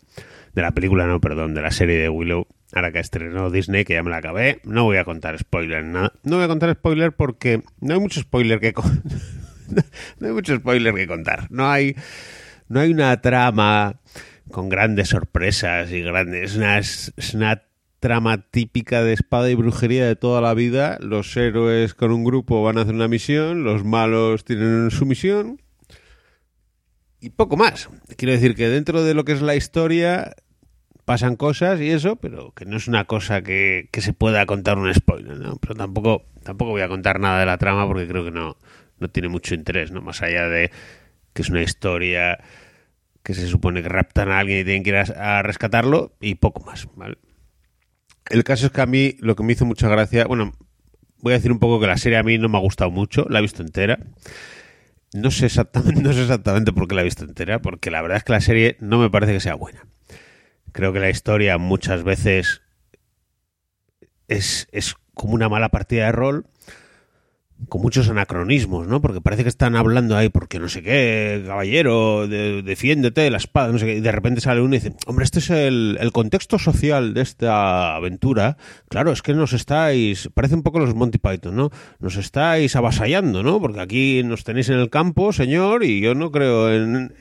De la película, no, perdón, de la serie de Willow. Ahora que estrenó Disney, que ya me la acabé. No voy a contar spoiler, nada. No voy a contar spoiler porque no hay mucho spoiler que no hay mucho spoiler que contar. No hay, no hay una trama con grandes sorpresas y grandes. es una trama típica de espada y brujería de toda la vida. Los héroes con un grupo van a hacer una misión, los malos tienen su misión y poco más. Quiero decir que dentro de lo que es la historia pasan cosas y eso, pero que no es una cosa que, que se pueda contar un spoiler, ¿no? Pero tampoco, tampoco voy a contar nada de la trama porque creo que no, no tiene mucho interés, ¿no? Más allá de que es una historia que se supone que raptan a alguien y tienen que ir a, rescatarlo y poco más. El caso es que a mí lo que me hizo mucha gracia, bueno, voy a decir un poco que la serie a mí no me ha gustado mucho, la he visto entera. No sé exactamente, no sé exactamente por qué la he visto entera, porque la verdad es que la serie no me parece que sea buena. Creo que la historia muchas veces es, es como una mala partida de rol con muchos anacronismos, ¿no? Porque parece que están hablando ahí porque no sé qué, caballero, de, defiéndete, la espada, no sé qué, y de repente sale uno y dice, hombre, este es el, contexto social de esta aventura. Claro, es que nos estáis, parece un poco los Monty Python, ¿no? Nos estáis avasallando, ¿no? Porque aquí nos tenéis en el campo, señor, y yo no creo en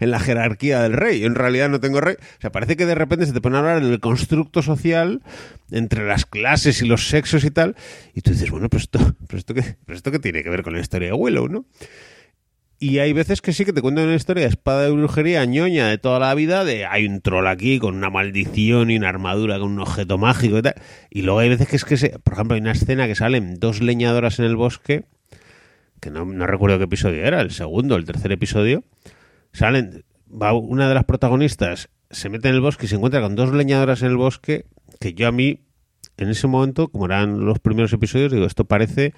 la jerarquía del rey. Yo en realidad no tengo rey. O sea, parece que de repente se te pone a hablar del constructo social entre las clases y los sexos y tal, y tú dices, bueno, pues esto ¿pero esto, qué, ¿pero esto qué tiene que ver con la historia de Willow, no? Y hay veces que sí que te cuentan una historia de espada de brujería ñoña de toda la vida, de hay un troll aquí con una maldición y una armadura con un objeto mágico y tal. Y luego hay veces que es que, se, por ejemplo, hay una escena que salen dos leñadoras en el bosque, que no, no recuerdo qué episodio era, el segundo, el tercer episodio. Salen, va una de las protagonistas, se mete en el bosque y se encuentra con dos leñadoras en el bosque, que yo a mí en ese momento, como eran los primeros episodios, digo, esto parece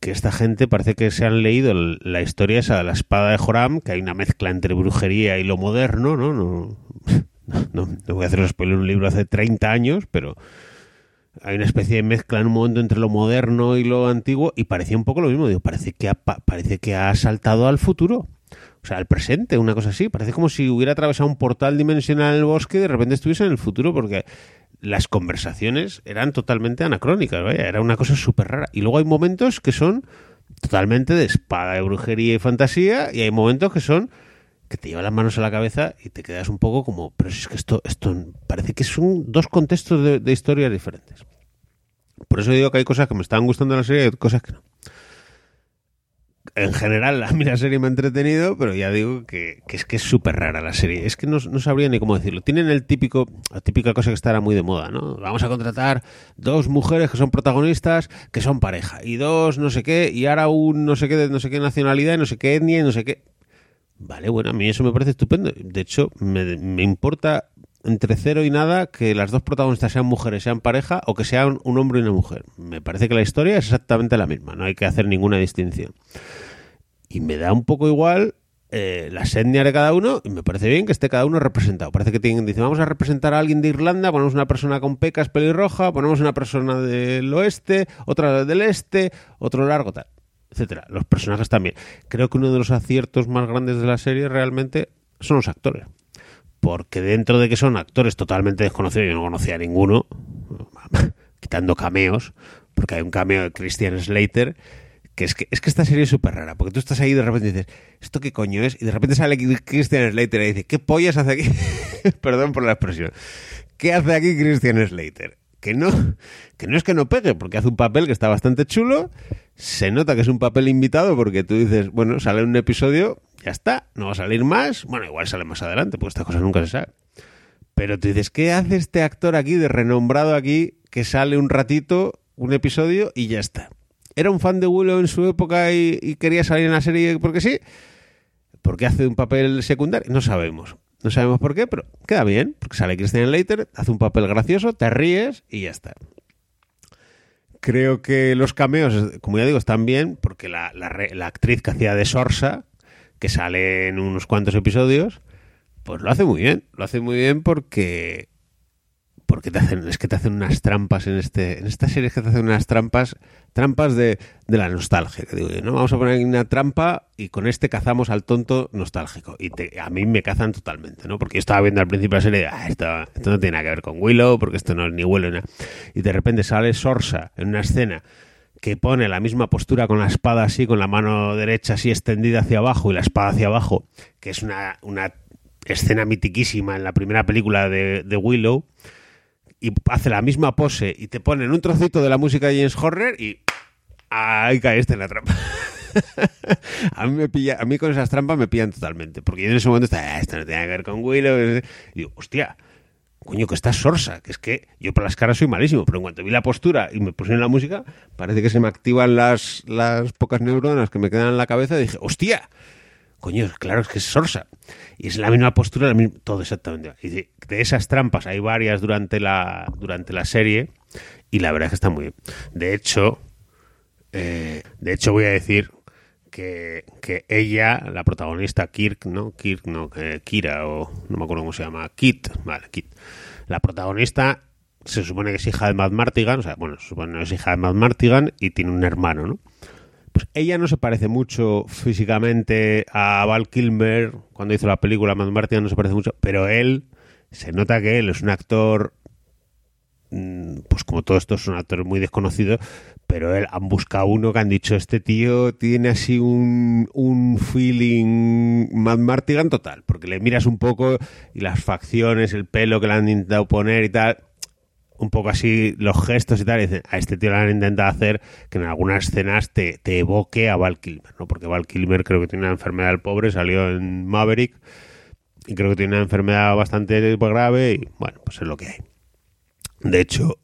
que esta gente parece que se han leído la historia esa de la espada de Joram, que hay una mezcla entre brujería y lo moderno, ¿no? No, no, voy a hacer spoiler un libro hace 30 años, pero hay una especie de mezcla en un momento entre lo moderno y lo antiguo y parecía un poco lo mismo, digo, parece que ha, parece que ha saltado al futuro. O sea, al presente, una cosa así. Parece como si hubiera atravesado un portal dimensional en el bosque y de repente estuviese en el futuro, porque las conversaciones eran totalmente anacrónicas, era una cosa súper rara. Y luego hay momentos que son totalmente de espada, de brujería y fantasía, y hay momentos que son que te llevan las manos a la cabeza y te quedas un poco como, pero si es que esto, esto parece que son dos contextos de, de historias diferentes. Por eso digo que hay cosas que me estaban gustando de la serie y cosas que no en general a mí la serie me ha entretenido, pero ya digo que, que es que es súper rara la serie. Es que no, sabría ni cómo decirlo. Tienen el típico, la típica cosa que estará muy de moda, ¿no? Vamos a contratar dos mujeres que son protagonistas, que son pareja, y dos no sé qué, y ahora un no sé qué de no sé qué nacionalidad, no sé qué etnia, y no sé qué. Vale, bueno, a mí eso me parece estupendo. De hecho, me importa entre cero y nada que las dos protagonistas sean mujeres, sean pareja, o que sean un hombre y una mujer. Me parece que la historia es exactamente la misma, no hay que hacer ninguna distinción. Y me da un poco igual eh, la etnias de cada uno y me parece bien que esté cada uno representado. Parece que tienen, dice, vamos a representar a alguien de Irlanda, ponemos una persona con pecas pelirroja, ponemos una persona del oeste, otra del este, otro largo, tal, etcétera. Los personajes también. Creo que uno de los aciertos más grandes de la serie realmente son los actores. Porque dentro de que son actores totalmente desconocidos, yo no conocía a ninguno, quitando cameos, porque hay un cameo de Christian Slater que es que, es que esta serie es súper rara, porque tú estás ahí y de repente dices, ¿esto qué coño es? Y de repente sale Christian Slater y dice, ¿qué pollas hace aquí? Perdón por la expresión. ¿Qué hace aquí Christian Slater? Que no, que no es que no pegue, porque hace un papel que está bastante chulo, se nota que es un papel invitado porque tú dices, bueno, sale un episodio, ya está, no va a salir más, bueno, igual sale más adelante, porque estas cosas nunca se saben. Pero tú dices, ¿qué hace este actor aquí, de renombrado aquí, que sale un ratito, un episodio y ya está? Era un fan de Willow en su época y, quería salir en la serie porque sí, porque hace un papel secundario, no sabemos. No sabemos por qué, pero queda bien, porque sale Christian Leiter, hace un papel gracioso, te ríes y ya está. Creo que los cameos, como ya digo, están bien, porque la, la actriz que hacía de Sorsa, que sale en unos cuantos episodios, pues lo hace muy bien. Lo hace muy bien porque porque te hacen, es que te hacen unas trampas en este, en esta serie es que te hacen unas trampas, trampas de, de la nostalgia, que digo ¿no? Vamos a poner una trampa y con este cazamos al tonto nostálgico. Y te, a mí me cazan totalmente, ¿no? Porque yo estaba viendo al principio la serie, ah, esto, esto no tiene nada que ver con Willow, porque esto no es ni Willow, nada. Y de repente sale Sorsa en una escena que pone la misma postura con la espada así, con la mano derecha así extendida hacia abajo y la espada hacia abajo, que es una, una escena mitiquísima en la primera película de, de Willow y hace la misma pose y te ponen un trocito de la música de James Horner y ahí caíste en la trampa. a mí me pilla, a mí con esas trampas me pillan totalmente, porque yo en ese momento estaba, ah, esto no tiene que ver con Willow, y digo, hostia, coño, que estás sorsa, que es que yo por las caras soy malísimo, pero en cuanto vi la postura y me pusieron la música, parece que se me activan las, las pocas neuronas que me quedan en la cabeza y dije, hostia, coño, claro, es que es sorsa. Y es la misma postura, todo exactamente. De, esas trampas hay varias durante la, durante la serie y la verdad es que está muy bien. De hecho, eh, de hecho voy a decir que, que, ella, la protagonista Kirk, ¿no? Kirk, no, Kira, o no me acuerdo cómo se llama, Kit, vale, Kit. La protagonista se supone que es hija de Matt Martigan, o sea, bueno, se supone que es hija de Matt Martigan y tiene un hermano, ¿no? Pues ella no se parece mucho físicamente a Val Kilmer cuando hizo la película Matt Martigan no se parece mucho, pero él se nota que él es un actor mm, pues como todo esto es un actor muy desconocido, pero él han buscado uno que han dicho este tío tiene así un, un feeling Matt Martigan total, porque le miras un poco y las facciones, el pelo que le han intentado poner y tal, un poco así los gestos y tal, y dicen, a este tío le han intentado hacer que en algunas escenas te, te, evoque a Val Kilmer, ¿no? Porque Val Kilmer creo que tiene una enfermedad del pobre, salió en Maverick, y creo que tiene una enfermedad bastante grave, y bueno, pues es lo que hay. De hecho,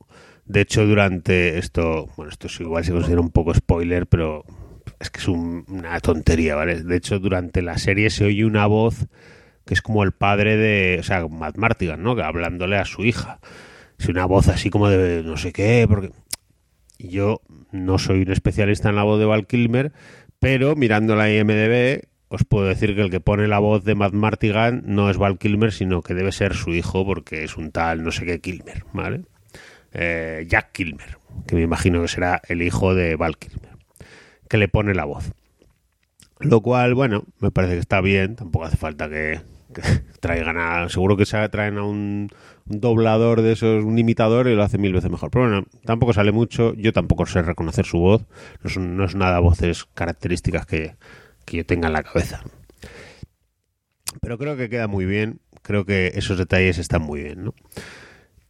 de hecho, durante esto, bueno, esto es igual se considera un poco spoiler, pero es que es una tontería, ¿vale? De hecho, durante la serie se oye una voz que es como el padre de, o sea, Matt Martigan, ¿no? Hablándole a su hija es una voz así como de no sé qué, porque yo no soy un especialista en la voz de Val Kilmer, pero mirando la IMDB os puedo decir que el que pone la voz de Matt Martigan no es Val Kilmer, sino que debe ser su hijo, porque es un tal no sé qué Kilmer, ¿vale? Eh, Jack Kilmer, que me imagino que será el hijo de Val Kilmer, que le pone la voz. Lo cual, bueno, me parece que está bien, tampoco hace falta que, traigan a. Seguro que traen a un, doblador de esos, un imitador y lo hace mil veces mejor. Pero bueno, tampoco sale mucho. Yo tampoco sé reconocer su voz. No, no es nada voces características que, que yo tenga en la cabeza. Pero creo que queda muy bien. Creo que esos detalles están muy bien, ¿no?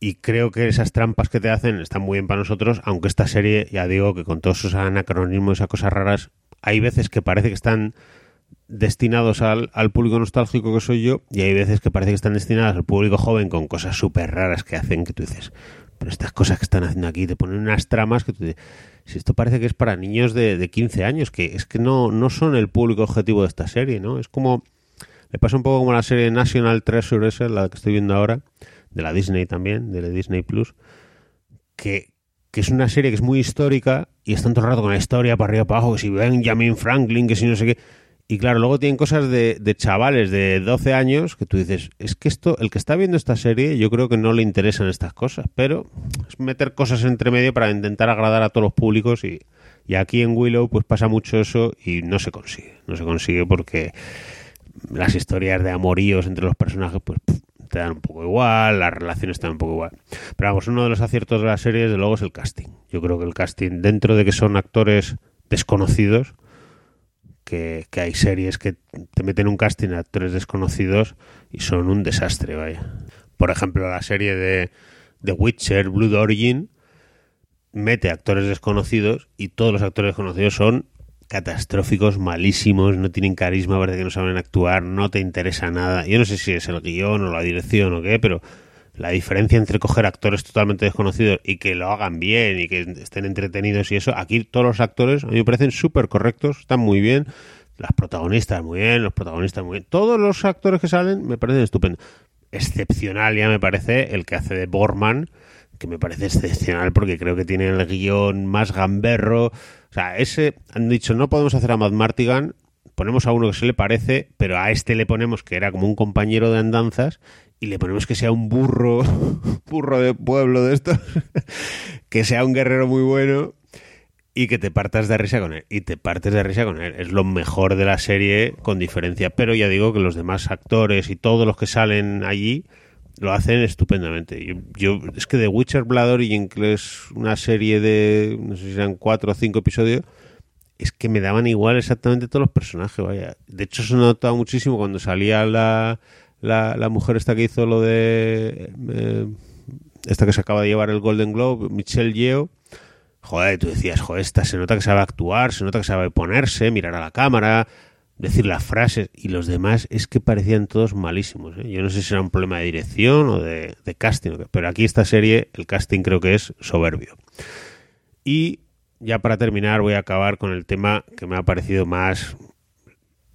Y creo que esas trampas que te hacen están muy bien para nosotros, aunque esta serie, ya digo, que con todos esos anacronismos y esas cosas raras, hay veces que parece que están destinados al, al, público nostálgico que soy yo y hay veces que parece que están destinadas al público joven con cosas súper raras que hacen que tú dices, pero estas cosas que están haciendo aquí te ponen unas tramas que tú dices, si esto parece que es para niños de, de 15 años, que es que no, no son el público objetivo de esta serie, ¿no? Es como, le pasa un poco como la serie National Treasure esa, la que estoy viendo ahora, de la Disney también, de la Disney Plus, que, que es una serie que es muy histórica y está rato con la historia para arriba para abajo, que si Benjamin Franklin, que si no sé qué y claro, luego tienen cosas de, de, chavales de 12 años que tú dices, es que esto, el que está viendo esta serie, yo creo que no le interesan estas cosas, pero es meter cosas entre medio para intentar agradar a todos los públicos y, y aquí en Willow pues pasa mucho eso y no se consigue, no se consigue porque las historias de amoríos entre los personajes pues te dan un poco igual, las relaciones están un poco igual. Pero vamos, uno de los aciertos de la serie, desde luego, es el casting. Yo creo que el casting, dentro de que son actores desconocidos, que, hay series que te meten un casting a actores desconocidos y son un desastre, vaya. Por ejemplo, la serie de The Witcher, Blood Origin, mete actores desconocidos y todos los actores desconocidos son catastróficos, malísimos, no tienen carisma, parece que no saben actuar, no te interesa nada. Yo no sé si es el guion o la dirección o qué, pero la diferencia entre coger actores totalmente desconocidos y que lo hagan bien y que estén entretenidos y eso, aquí todos los actores a mí me parecen súper correctos, están muy bien, las protagonistas muy bien, los protagonistas muy bien, todos los actores que salen me parecen estupendos. Excepcional ya me parece el que hace de Borman, que me parece excepcional porque creo que tiene el guion más gamberro. O sea, ese han dicho, no podemos hacer a Matt Martigan, ponemos a uno que se le parece, pero a este le ponemos que era como un compañero de andanzas y le ponemos que sea un burro, burro de pueblo de estos, que sea un guerrero muy bueno y que te partas de risa con él. Y te partes de risa con él. Es lo mejor de la serie con diferencia. Pero ya digo que los demás actores y todos los que salen allí lo hacen estupendamente. Yo, es que The Witcher Blood Origin, que es una serie de, no sé si eran cuatro o cinco episodios, es que me daban igual exactamente todos los personajes, vaya. De hecho, se notaba muchísimo cuando salía la, la, la mujer esta que hizo lo de... Eh, esta que se acaba de llevar el Golden Globe, Michelle Yeo, joder, tú decías, joder, esta se nota que sabe actuar, se nota que sabe ponerse, mirar a la cámara, decir las frases, y los demás es que parecían todos malísimos. ¿eh? Yo no sé si era un problema de dirección o de, de casting, pero aquí esta serie, el casting creo que es soberbio. Y ya para terminar voy a acabar con el tema que me ha parecido más,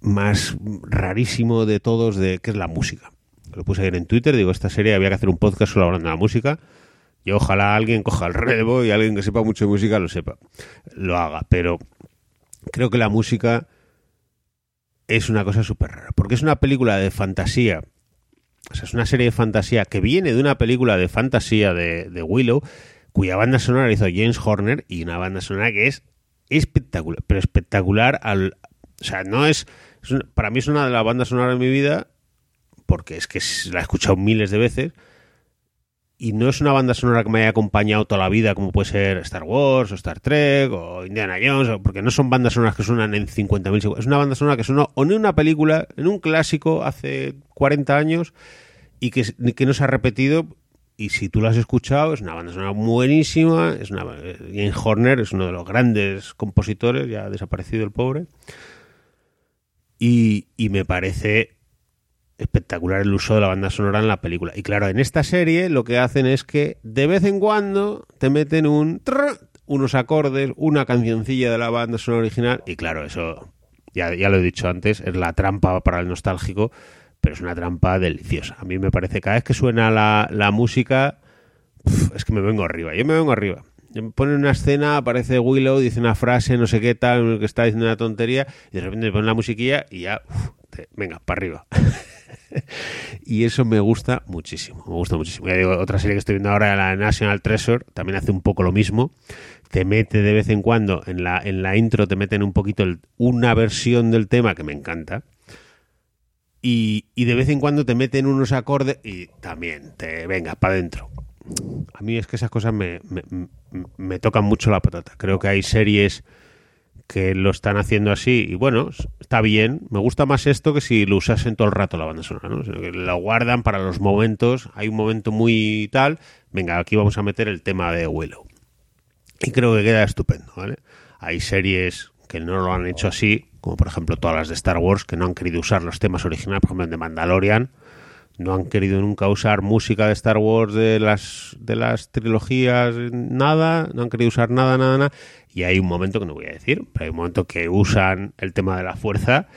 más rarísimo de todos, de que es la música. Lo puse ayer en Twitter, digo, esta serie había que hacer un podcast solo hablando de la música. Y ojalá alguien coja el relevo y alguien que sepa mucho de música lo sepa, lo haga. Pero creo que la música es una cosa súper rara. Porque es una película de fantasía. O sea, es una serie de fantasía que viene de una película de fantasía de, de Willow, cuya banda sonora hizo James Horner y una banda sonora que es espectacular. Pero espectacular al. O sea, no es. es para mí es una de las bandas sonoras de mi vida. Porque es que la he escuchado miles de veces y no es una banda sonora que me haya acompañado toda la vida, como puede ser Star Wars o Star Trek o Indiana Jones, porque no son bandas sonoras que suenan en 50.000 segundos. Es una banda sonora que sonó o en una película, en un clásico hace 40 años y que, que no se ha repetido. Y si tú lo has escuchado, es una banda sonora buenísima. Es una, eh, James Horner es uno de los grandes compositores, ya ha desaparecido el pobre. Y, me parece espectacular el uso de la banda sonora en la película. Y claro, en esta serie lo que hacen es que de vez en cuando te meten un unos acordes, una cancioncilla de la banda sonora original y claro, eso ya, ya lo he dicho antes, es la trampa para el nostálgico, pero es una trampa deliciosa. A mí me parece cada vez que suena la, la música es que me vengo arriba, yo me vengo arriba. Me Ponen una escena, aparece Willow, dice una frase, no sé qué tal, que está diciendo una tontería, y de repente ponen la musiquilla y ya, venga, para arriba. y eso me gusta muchísimo, me gusta muchísimo. Otra serie que estoy viendo ahora, la National Treasure, también hace un poco lo mismo. Te mete de vez en cuando, en la, en la intro te meten un poquito una versión del tema que me encanta. Y, y de vez en cuando te meten unos acordes y también te venga para adentro. A mí es que esas cosas me, me, tocan mucho la patata. Creo que hay series que lo están haciendo así y bueno, está bien. Me gusta más esto que si lo usasen todo el rato la banda sonora, ¿no? Lo guardan para los momentos. Hay un momento muy tal. Venga, aquí vamos a meter el tema de Willow. Y creo que queda estupendo, ¿vale? Hay series que no lo han hecho así, como por ejemplo todas las de Star Wars, que no han querido usar los temas originales, por ejemplo, en The Mandalorian, no han querido nunca usar música de Star Wars de las de las trilogías, nada, no han querido usar nada, nada, nada. Y hay un momento que no voy a decir, pero hay un momento que usan el tema de la fuerza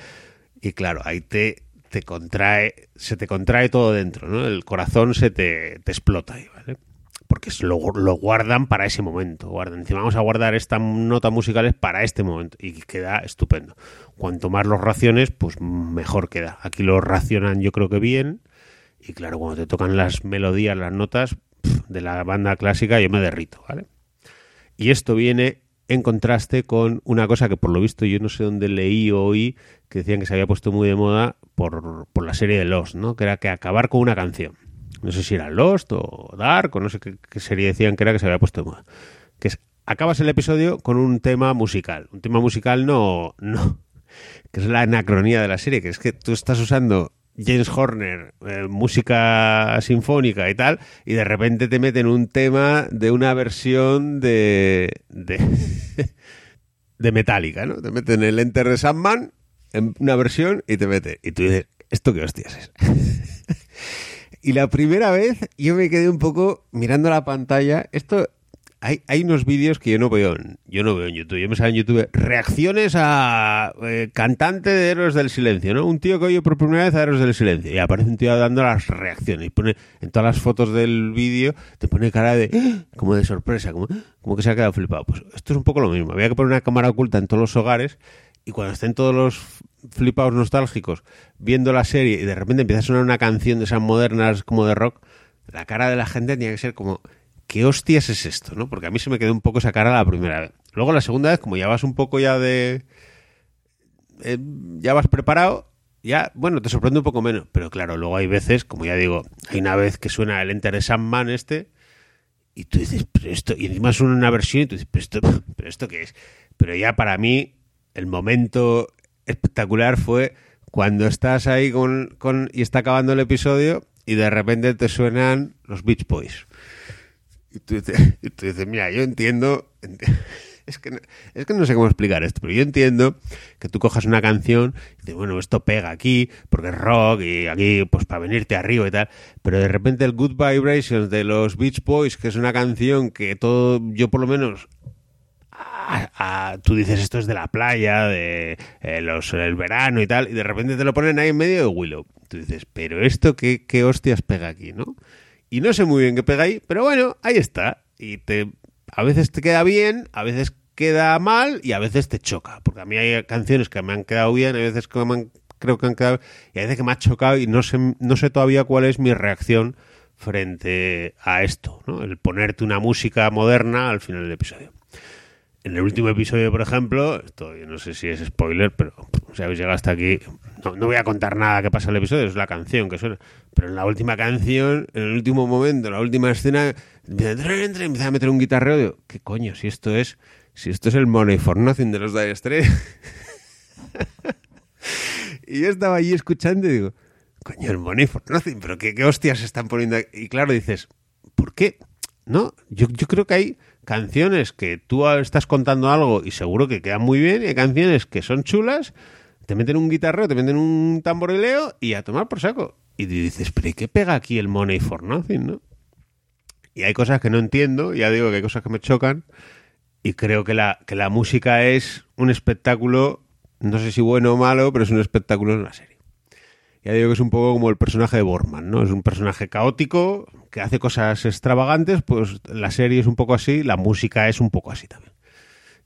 y claro, ahí te, te contrae, se te contrae todo dentro, ¿no? El corazón se te, te explota ahí, ¿vale? Porque lo, lo guardan para ese momento. Guardan, encima vamos a guardar esta nota musicales para este momento. Y queda estupendo. Cuanto más los raciones, pues mejor queda. Aquí lo racionan yo creo que bien. Y claro, cuando te tocan las melodías, las notas de la banda clásica, yo me derrito, ¿vale? Y esto viene en contraste con una cosa que por lo visto yo no sé dónde leí o oí que decían que se había puesto muy de moda por, por la serie de Lost, ¿no? Que era que acabar con una canción. No sé si era Lost o Dark o no sé qué, qué serie decían que era que se había puesto de moda. Que es, acabas el episodio con un tema musical. Un tema musical no, no, que es la anacronía de la serie, que es que tú estás usando James Horner, eh, música sinfónica y tal, y de repente te meten un tema de una versión de de, de Metallica, ¿no? Te meten el Enter de Sandman en una versión y te mete. Y tú dices, ¿esto qué hostias es? y la primera vez yo me quedé un poco mirando la pantalla. Esto hay, hay unos vídeos que yo no veo en, yo no veo en YouTube. Yo me sale en YouTube reacciones a eh, cantante de Héroes del Silencio, ¿no? Un tío que oye por primera vez a Héroes del Silencio y aparece un tío dando las reacciones y pone en todas las fotos del vídeo te pone cara de como de sorpresa, como, como que se ha quedado flipado. Pues esto es un poco lo mismo. Había que poner una cámara oculta en todos los hogares y cuando estén todos los flipados nostálgicos viendo la serie y de repente empieza a sonar una canción de esas modernas como de rock, la cara de la gente tenía que ser como ¿qué hostias es esto? ¿no? Porque a mí se me quedó un poco esa cara la primera vez. Luego la segunda vez, como ya vas un poco ya de... eh, ya vas preparado, ya, bueno, te sorprende un poco menos. Pero claro, luego hay veces, como ya digo, hay una vez que suena el Enter Sandman este, y tú dices, pero esto, y encima suena una versión, y tú dices, pero esto, pero esto qué es. Pero ya para mí, el momento espectacular fue cuando estás ahí con, con y está acabando el episodio y de repente te suenan los Beach Boys. Y tú, dices, y dices, mira, yo entiendo Es que, no, es que no sé cómo explicar esto, pero yo entiendo que tú cojas una canción y dices, bueno, esto pega aquí porque es rock y aquí pues para venirte arriba y tal, pero de repente el Good Vibrations de los Beach Boys, que es una canción que todo, yo por lo menos a, tú dices esto es de la playa, de eh, los, el verano y tal, y de repente te lo ponen ahí en medio de Willow. Tú dices, pero esto qué, qué hostias pega aquí, ¿no? Y no sé muy bien qué pega ahí, pero bueno, ahí está. Y te a veces te queda bien, a veces queda mal y a veces te choca. Porque a mí hay canciones que me han quedado bien, a veces que me han, creo que han quedado y a veces que me ha chocado y no sé, no sé todavía cuál es mi reacción frente a esto, ¿no? El ponerte una música moderna al final del episodio. En el último episodio, por ejemplo, esto no sé si es spoiler, pero si habéis llegado hasta aquí, no, no voy a contar nada que pasa en el episodio, es la canción que suena. Pero en la última canción, en el último momento, en la última escena, empieza a meter un guitarreo. Digo, ¿qué coño? Si esto es, si esto es el Money for Nothing de los Dire Straits. y yo estaba allí escuchando y digo, coño, el Money for Nothing, pero qué, qué hostias se están poniendo. Aquí? Y claro, dices, ¿por qué? No, yo, yo creo que hay canciones que tú estás contando algo y seguro que quedan muy bien, y hay canciones que son chulas, te meten un guitarreo, te meten un tamborileo y a tomar por saco. Y dices, pero ¿y qué pega aquí el Money for Nothing, no? Y hay cosas que no entiendo, ya digo que hay cosas que me chocan, y creo que la, que la música es un espectáculo, no sé si bueno o malo, pero es un espectáculo en la serie. Ya digo que es un poco como el personaje de Borman, ¿no? Es un personaje caótico, que hace cosas extravagantes, pues la serie es un poco así, la música es un poco así también.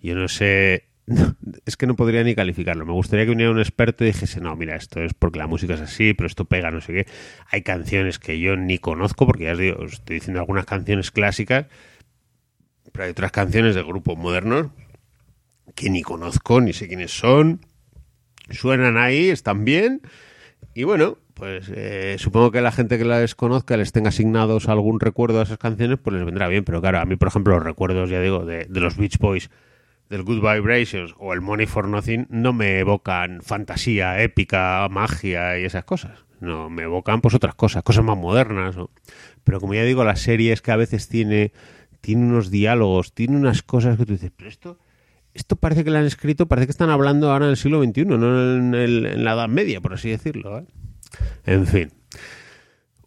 Yo no sé, es que no podría ni calificarlo. Me gustaría que viniera un experto y dijese, no, mira, esto es porque la música es así, pero esto pega, no sé qué. Hay canciones que yo ni conozco, porque ya os os estoy diciendo algunas canciones clásicas, pero hay otras canciones de grupos modernos que ni conozco, ni sé quiénes son. Suenan ahí, están bien. Y bueno, pues eh, supongo que la gente que las conozca les tenga asignados algún recuerdo a esas canciones, pues les vendrá bien. Pero claro, a mí, por ejemplo, los recuerdos, ya digo, de, los Beach Boys, del Good Vibrations o el Money for Nothing no me evocan fantasía, épica, magia y esas cosas. No, me evocan pues otras cosas, cosas más modernas. Pero como ya digo, la serie es que a veces tiene, tiene unos diálogos, tiene unas cosas que tú dices, pero esto esto parece que lo han escrito, parece que están hablando ahora en el siglo XXI, no en, el, en la Edad Media, por así decirlo. ¿eh? En fin,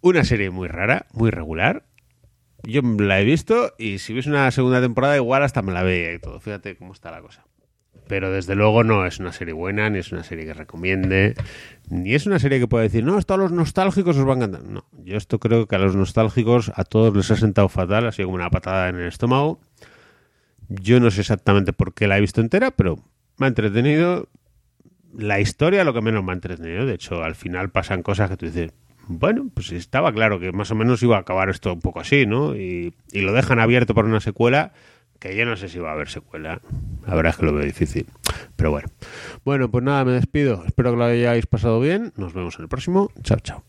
una serie muy rara, muy regular. Yo la he visto y si ves una segunda temporada igual hasta me la veía y todo. Fíjate cómo está la cosa. Pero desde luego no es una serie buena, ni es una serie que recomiende, ni es una serie que pueda decir, no, esto a los nostálgicos os va a encantar. No, yo esto creo que a los nostálgicos a todos les ha sentado fatal, así como una patada en el estómago. Yo no sé exactamente por qué la he visto entera, pero me ha entretenido. La historia lo que menos me ha entretenido. De hecho, al final pasan cosas que tú dices, bueno, pues estaba claro que más o menos iba a acabar esto un poco así, ¿no? Y, y lo dejan abierto por una secuela que yo no sé si va a haber secuela. La verdad es que lo veo difícil. Pero bueno. Bueno, pues nada, me despido. Espero que lo hayáis pasado bien. Nos vemos en el próximo. Chao, chao.